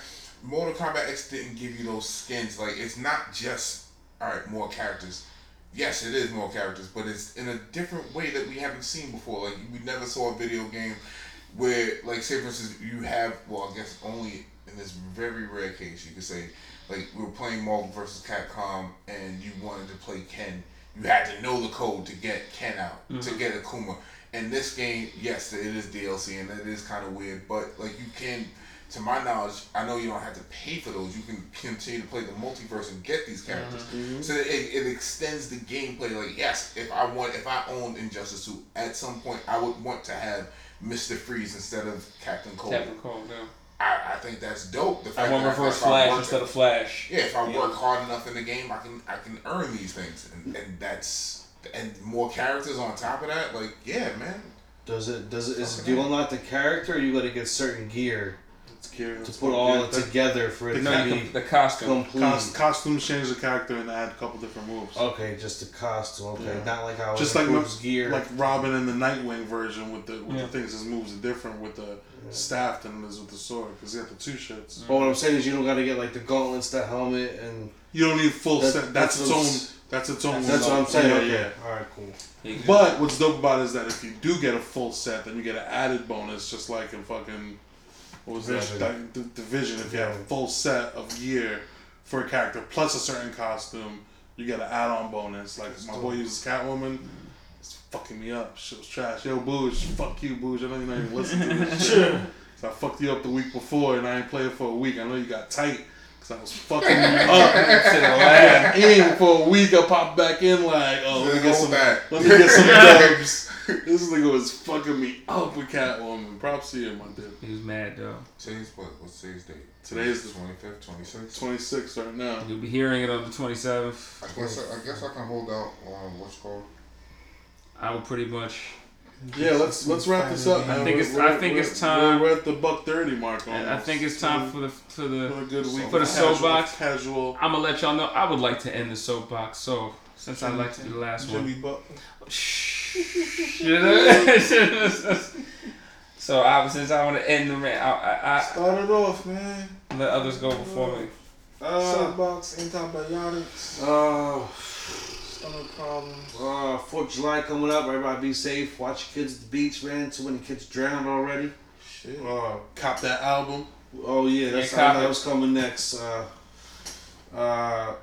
Mortal Kombat X didn't give you those skins. Like it's not just all right, more characters. Yes, it is more characters, but it's in a different way that we haven't seen before. Like we never saw a video game where, like, say for instance, you have well, I guess only in this very rare case you could say, like we were playing Marvel versus Capcom, and you wanted to play Ken. You had to know the code to get Ken out to mm-hmm. get Akuma. In this game, yes, it is DLC, and it is kind of weird, but like you can. To my knowledge, I know you don't have to pay for those. You can continue to play the multiverse and get these characters. Mm-hmm. Mm-hmm. So it, it extends the gameplay. Like yes, if I want, if I owned Injustice 2, at some point I would want to have Mister Freeze instead of Captain Cold. Captain Cold. Yeah. I, I think that's dope. The fact I want that Reverse if I Flash work- instead of Flash. Yeah, if I Yeah. work hard enough in the game, I can I can earn these things, and, and that's and more characters on top of that. Like yeah, man. Does it? Does it? Is Fucking do you unlock the character? or You got to get certain gear gear. to put all it together for it to you be the costume. complete. Cos- costumes change the character and add a couple different moves. Okay, just the costume. Okay, Yeah. not like how Just like moves gear. like Robin in the Nightwing version with the with Yeah. the things. His moves are different with the staff than it is with the sword because he got the two shits. but what I'm saying is, you don't got to get like the gauntlets, the helmet, and You don't need full That- set. That's, that's its own. That's its own. that's what I'm saying. Yeah, okay, yeah. all right, cool. But what's dope about it is that if you do get a full set, then you get an added bonus, just like in fucking what was Division. that? Di- Di- Division. If you have a full set of gear for a character plus a certain costume, you get an add-on bonus. Like my boy uses Catwoman. It's fucking me up. Shit was trash. Yo, Booge, fuck you, Booge. I know you're not even listening to this shit. So I fucked you up the week before, and I ain't played for a week. I know you got tight. Cause I was fucking you up. laugh. in for a week. I popped back in like, oh, let me get some. that. Let me get some dubs. this nigga was fucking me up with Catwoman. Props to you, my dude. He was mad though. Today's what? What's today's date? Today's the- twenty fifth, twenty sixth, twenty sixth right now. You'll be hearing it on the 27th. I guess I, I guess I can hold out on what's called. I would pretty much. Yeah, let's let's wrap this up. I think We're- it's- I we're- think we're- it's time- We're at the buck thirty mark. I think it's time for the for for the. a good week. For the casual- soapbox. Casual. I'm gonna let y'all know. I would like to end the soapbox. So since I like to do the last one. Jimmy Butler. so I, since I want to end the rant, I, I, Start it off, man. Let others go before me. Uh, Soapbox, antibiotics, uh, stomach problems. uh, Fourth of July coming up. Everybody be safe. Watch your kids at the beach, man. Too many kids drowned already. Shit. Uh, Cop that album. oh yeah, that's Yeah, that was coming next. Uh, uh,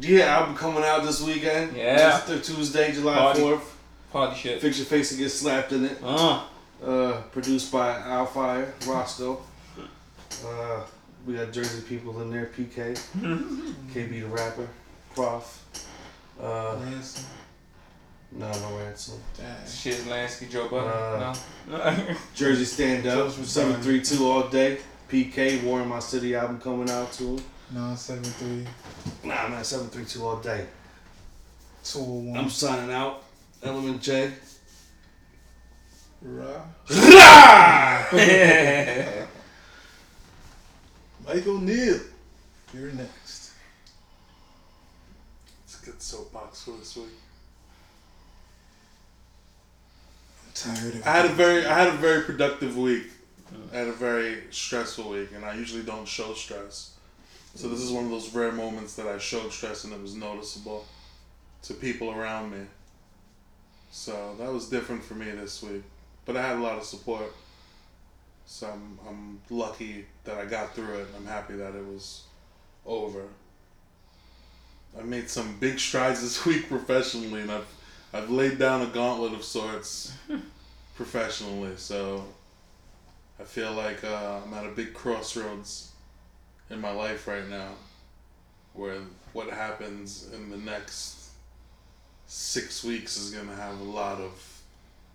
Yeah, album coming out this weekend. Yeah. It's Tuesday, July Party. fourth. Party shit. Fix your face and get slapped in it. Uh, Uh, produced by Alfire, Roscoe. Uh, we got Jersey people in there, PK, KB the rapper, Prof. Uh, Ransom. no, no ransom. Damn. shit, Lansky, Joe Budden. Uh, no. Jersey Stand Up, Joe's retired. 732 all day. PK, War in My City album coming out too. Nine seven three Nah, man, 732 all day. two oh I'm signing out. Element J. Rah. yeah. Michael Neal. You're next. Let's soapbox for this week. I'm tired of I had a very I had a very productive week. I had a very stressful week, and I usually don't show stress. So this is one of those rare moments that I showed stress and it was noticeable to people around me. So that was different for me this week, but I had a lot of support. So I'm I'm lucky that I got through it. I'm happy that it was over. I made some big strides this week professionally, and I've I've laid down a gauntlet of sorts professionally. So I feel like uh, I'm at a big crossroads in my life right now, where what happens in the next six weeks is gonna have a lot of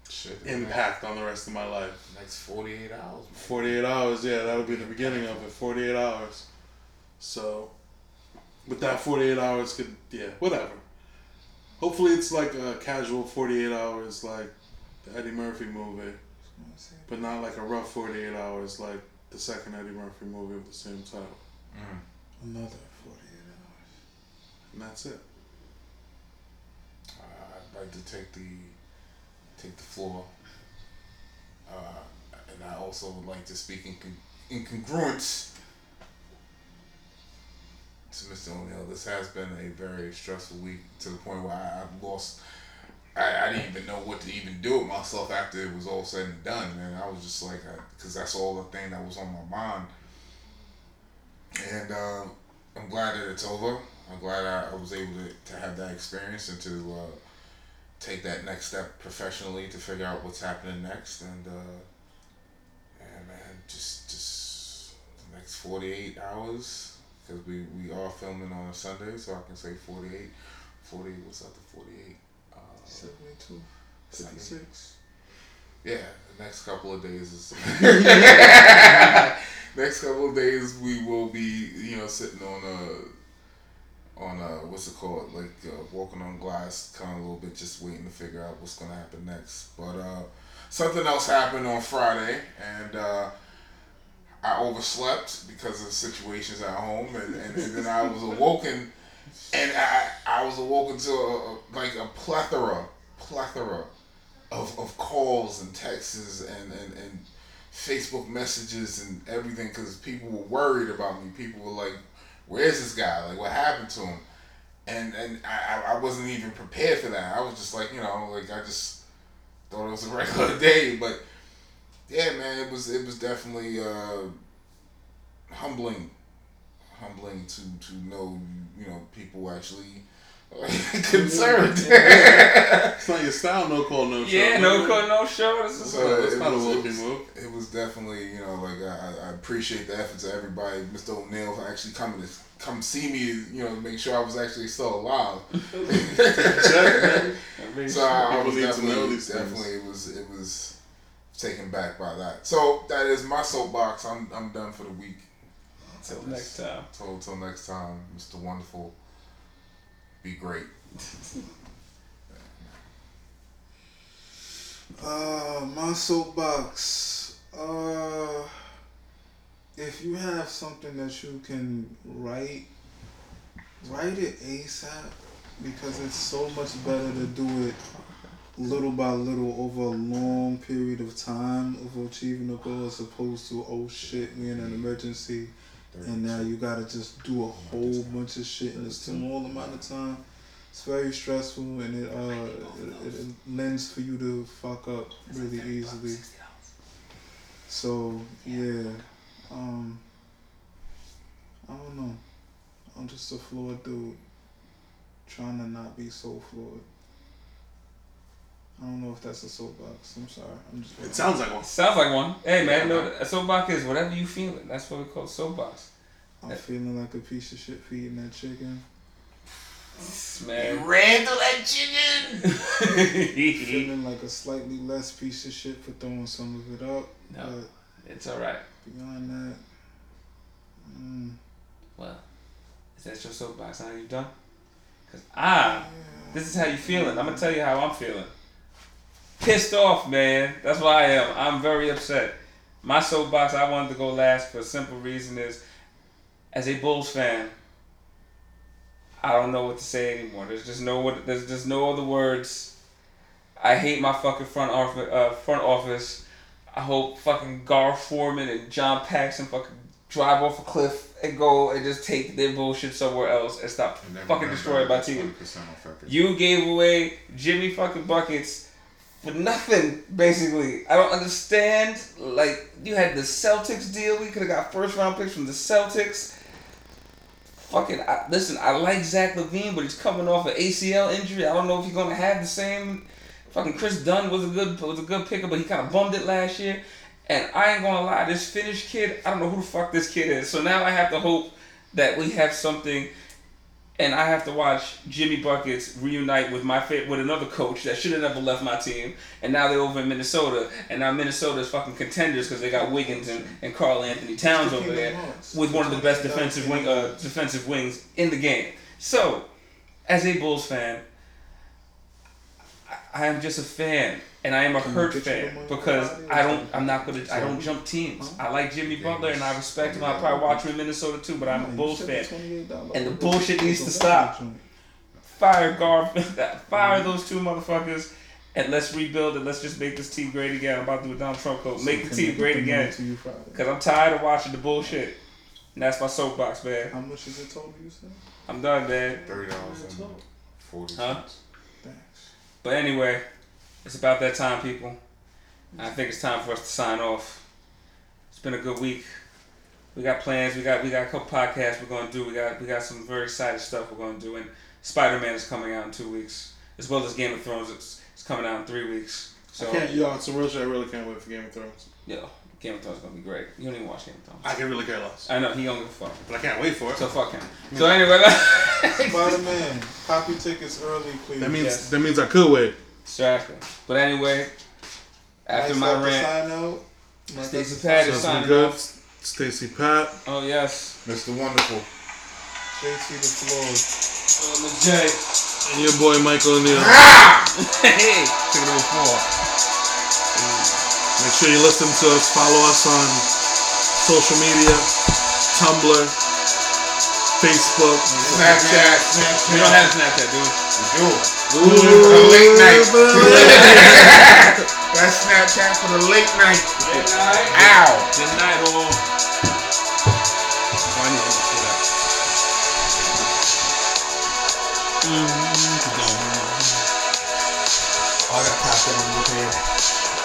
Shit. impact on the rest of my life. Next 48 hours. 48 hours, yeah, that'll be the beginning of it. 48 hours. So, with that 48 hours, could, yeah, whatever. Hopefully, it's like a casual 48 hours, like the Eddie Murphy movie, but not like a rough 48 hours, like the second Eddie Murphy movie with the same title. Another 48 hours. And that's it. Uh, I'd like to take the take the floor, uh, and I also would like to speak in, con- in congruence to Mr. O'Neill. This has been a very stressful week to the point where I, I've lost. I, I didn't even know what to even do with myself after it was all said and done, man. I was just like, because that's all the thing that was on my mind. And uh, I'm glad that it's over. I'm glad I, I was able to, to have that experience and to uh, take that next step professionally to figure out what's happening next. And uh, and man, just just the next 48 hours because we, we are filming on a Sunday, so I can say 48. 40, what's up to 48? Uh, 72. Sunday. 56. Yeah, the next couple of days is. next couple of days we will be, you know, sitting on a, on a what's it called, like uh, walking on glass, kind of a little bit, just waiting to figure out what's gonna happen next. But uh, something else happened on Friday, and uh, I overslept because of situations at home, and, and, and then I was awoken, and I I was awoken to a, like a plethora, plethora of, of calls and texts and, and, and Facebook messages and everything because people were worried about me. People were like, "Where's this guy? Like, what happened to him?" And and I- I wasn't even prepared for that. I was just like, you know, like I just thought it was a regular day. But yeah, man, it was it was definitely uh, humbling, humbling to to know you know people actually concerned. It's not your style, no call, no show. Yeah, no call, no show. This is So that's it not a was- Whoopi it was- move. It was definitely, you know, like I, I appreciate the efforts of everybody. Mr. O'Neill for actually coming to come see me, you know, make sure I was actually still alive. so I, I was need to know definitely, these definitely, it was, it was taken back by that. So that is my soapbox. I'm, I'm done for the week. Until next time. Till, till next time, Mr. Wonderful. Be great. Uh, my soapbox. Uh, if you have something that you can write, write it ASAP because it's so much better to do it little by little over a long period of time of achieving a goal as opposed to oh shit we in an emergency and now you gotta just do a whole bunch of shit in a small amount of time. It's very stressful and it uh it, it, lends for you to fuck up really easily. So yeah, um, I don't know. I'm just a flawed dude. Trying to not be so fluid. I don't know if that's a soapbox. I'm sorry. I'm just. It sounds like one. Sounds like one. Hey man, no, a soapbox is whatever you feeling. That's what we call soapbox. I'm feeling like a piece of shit feeding that chicken. Man. Ran through that chicken. Feeling like a slightly less piece of shit for throwing some of it up. No. it's alright. Beyond that, mm, Well, is that your soapbox? Now you done? Cause I, this is how you feeling. I'm gonna tell you how I'm feeling. Pissed off, man. That's why I am. I'm very upset. My soapbox, I wanted to go last for a simple reason is, as a Bulls fan, I don't know what to say anymore. There's just no what. There's just no other words. I hate my fucking front office. Uh, front office. I hope fucking Gar Forman and John Paxson fucking drive off a cliff and go and just take their bullshit somewhere else and stop fucking destroying my team. You gave away Jimmy fucking buckets for nothing, basically. I don't understand. Like, you had the Celtics deal. We could have got first round picks from the Celtics. Fucking, I, listen, I like Zach LaVine, but he's coming off an ACL injury. I don't know if he's gonna have the same. Fucking Kris Dunn was a good was a good picker, but he kind of bummed it last year. And I ain't gonna lie, this Finnish kid, I don't know who the fuck this kid is. So now I have to hope that we have something and I have to watch Jimmy Buckets reunite with my with another coach that should have never left my team, and now they're over in Minnesota, and now Minnesota's fucking contenders because they got Wiggins and, and Karl-Anthony Towns over there with one of the best defensive wing uh, defensive wings in the game. So, as a Bulls fan, I am just a fan, and I am a Can hurt you get your fan because out of it? I don't I'm not gonna I don't jump teams. I like Jimmy Butler and I respect him. I probably watch him in Minnesota too, but I'm a Bulls fan. And the bullshit needs to stop. fire Gar, fire those two motherfuckers, and let's rebuild it. Let's just make this team great again. I'm about to do a Donald Trump quote. Make the team great again. Cause I'm tired of watching the bullshit. And that's my soapbox, man. How much is it total you said? I'm done, man. Thirty dollars and forty Huh? Thanks. But anyway, it's about that time, people. I mm-hmm. think it's time for us to sign off. It's been a good week. We got plans. We got we got a couple podcasts we're gonna do. We got we got some very exciting stuff we're gonna do. And Spider Man is coming out in two weeks, as well as Game of Thrones. It's, it's coming out in three weeks. So I can't, yo, it's a real shit. I really can't wait for Game of Thrones. yo, Game of Thrones is gonna be great. You don't even watch Game of Thrones. I can really care less, I know he don't give a fuck. but I can't wait for it. So fuck him. So anyway, Spider Man, copy tickets early, please. that means Yes. that means I could wait. Exactly. But anyway, after Nice my rant, sign out. Nice Stacey up the Pat is So out. it's signing good. off. Stacy Pat. Oh yes, Mr. Wonderful. JT the floor. um, J. And your boy Michael O'Neal. hey, take it. Make sure you listen to us. Follow us on social media, Tumblr, Facebook, Snapchat. We don't have Snapchat, do we? We do. Ooh, for the late night. That's Snapchat for the late night. Late night. Ow. Good night, all. I. Mm-hmm. Oh, I got popped up on the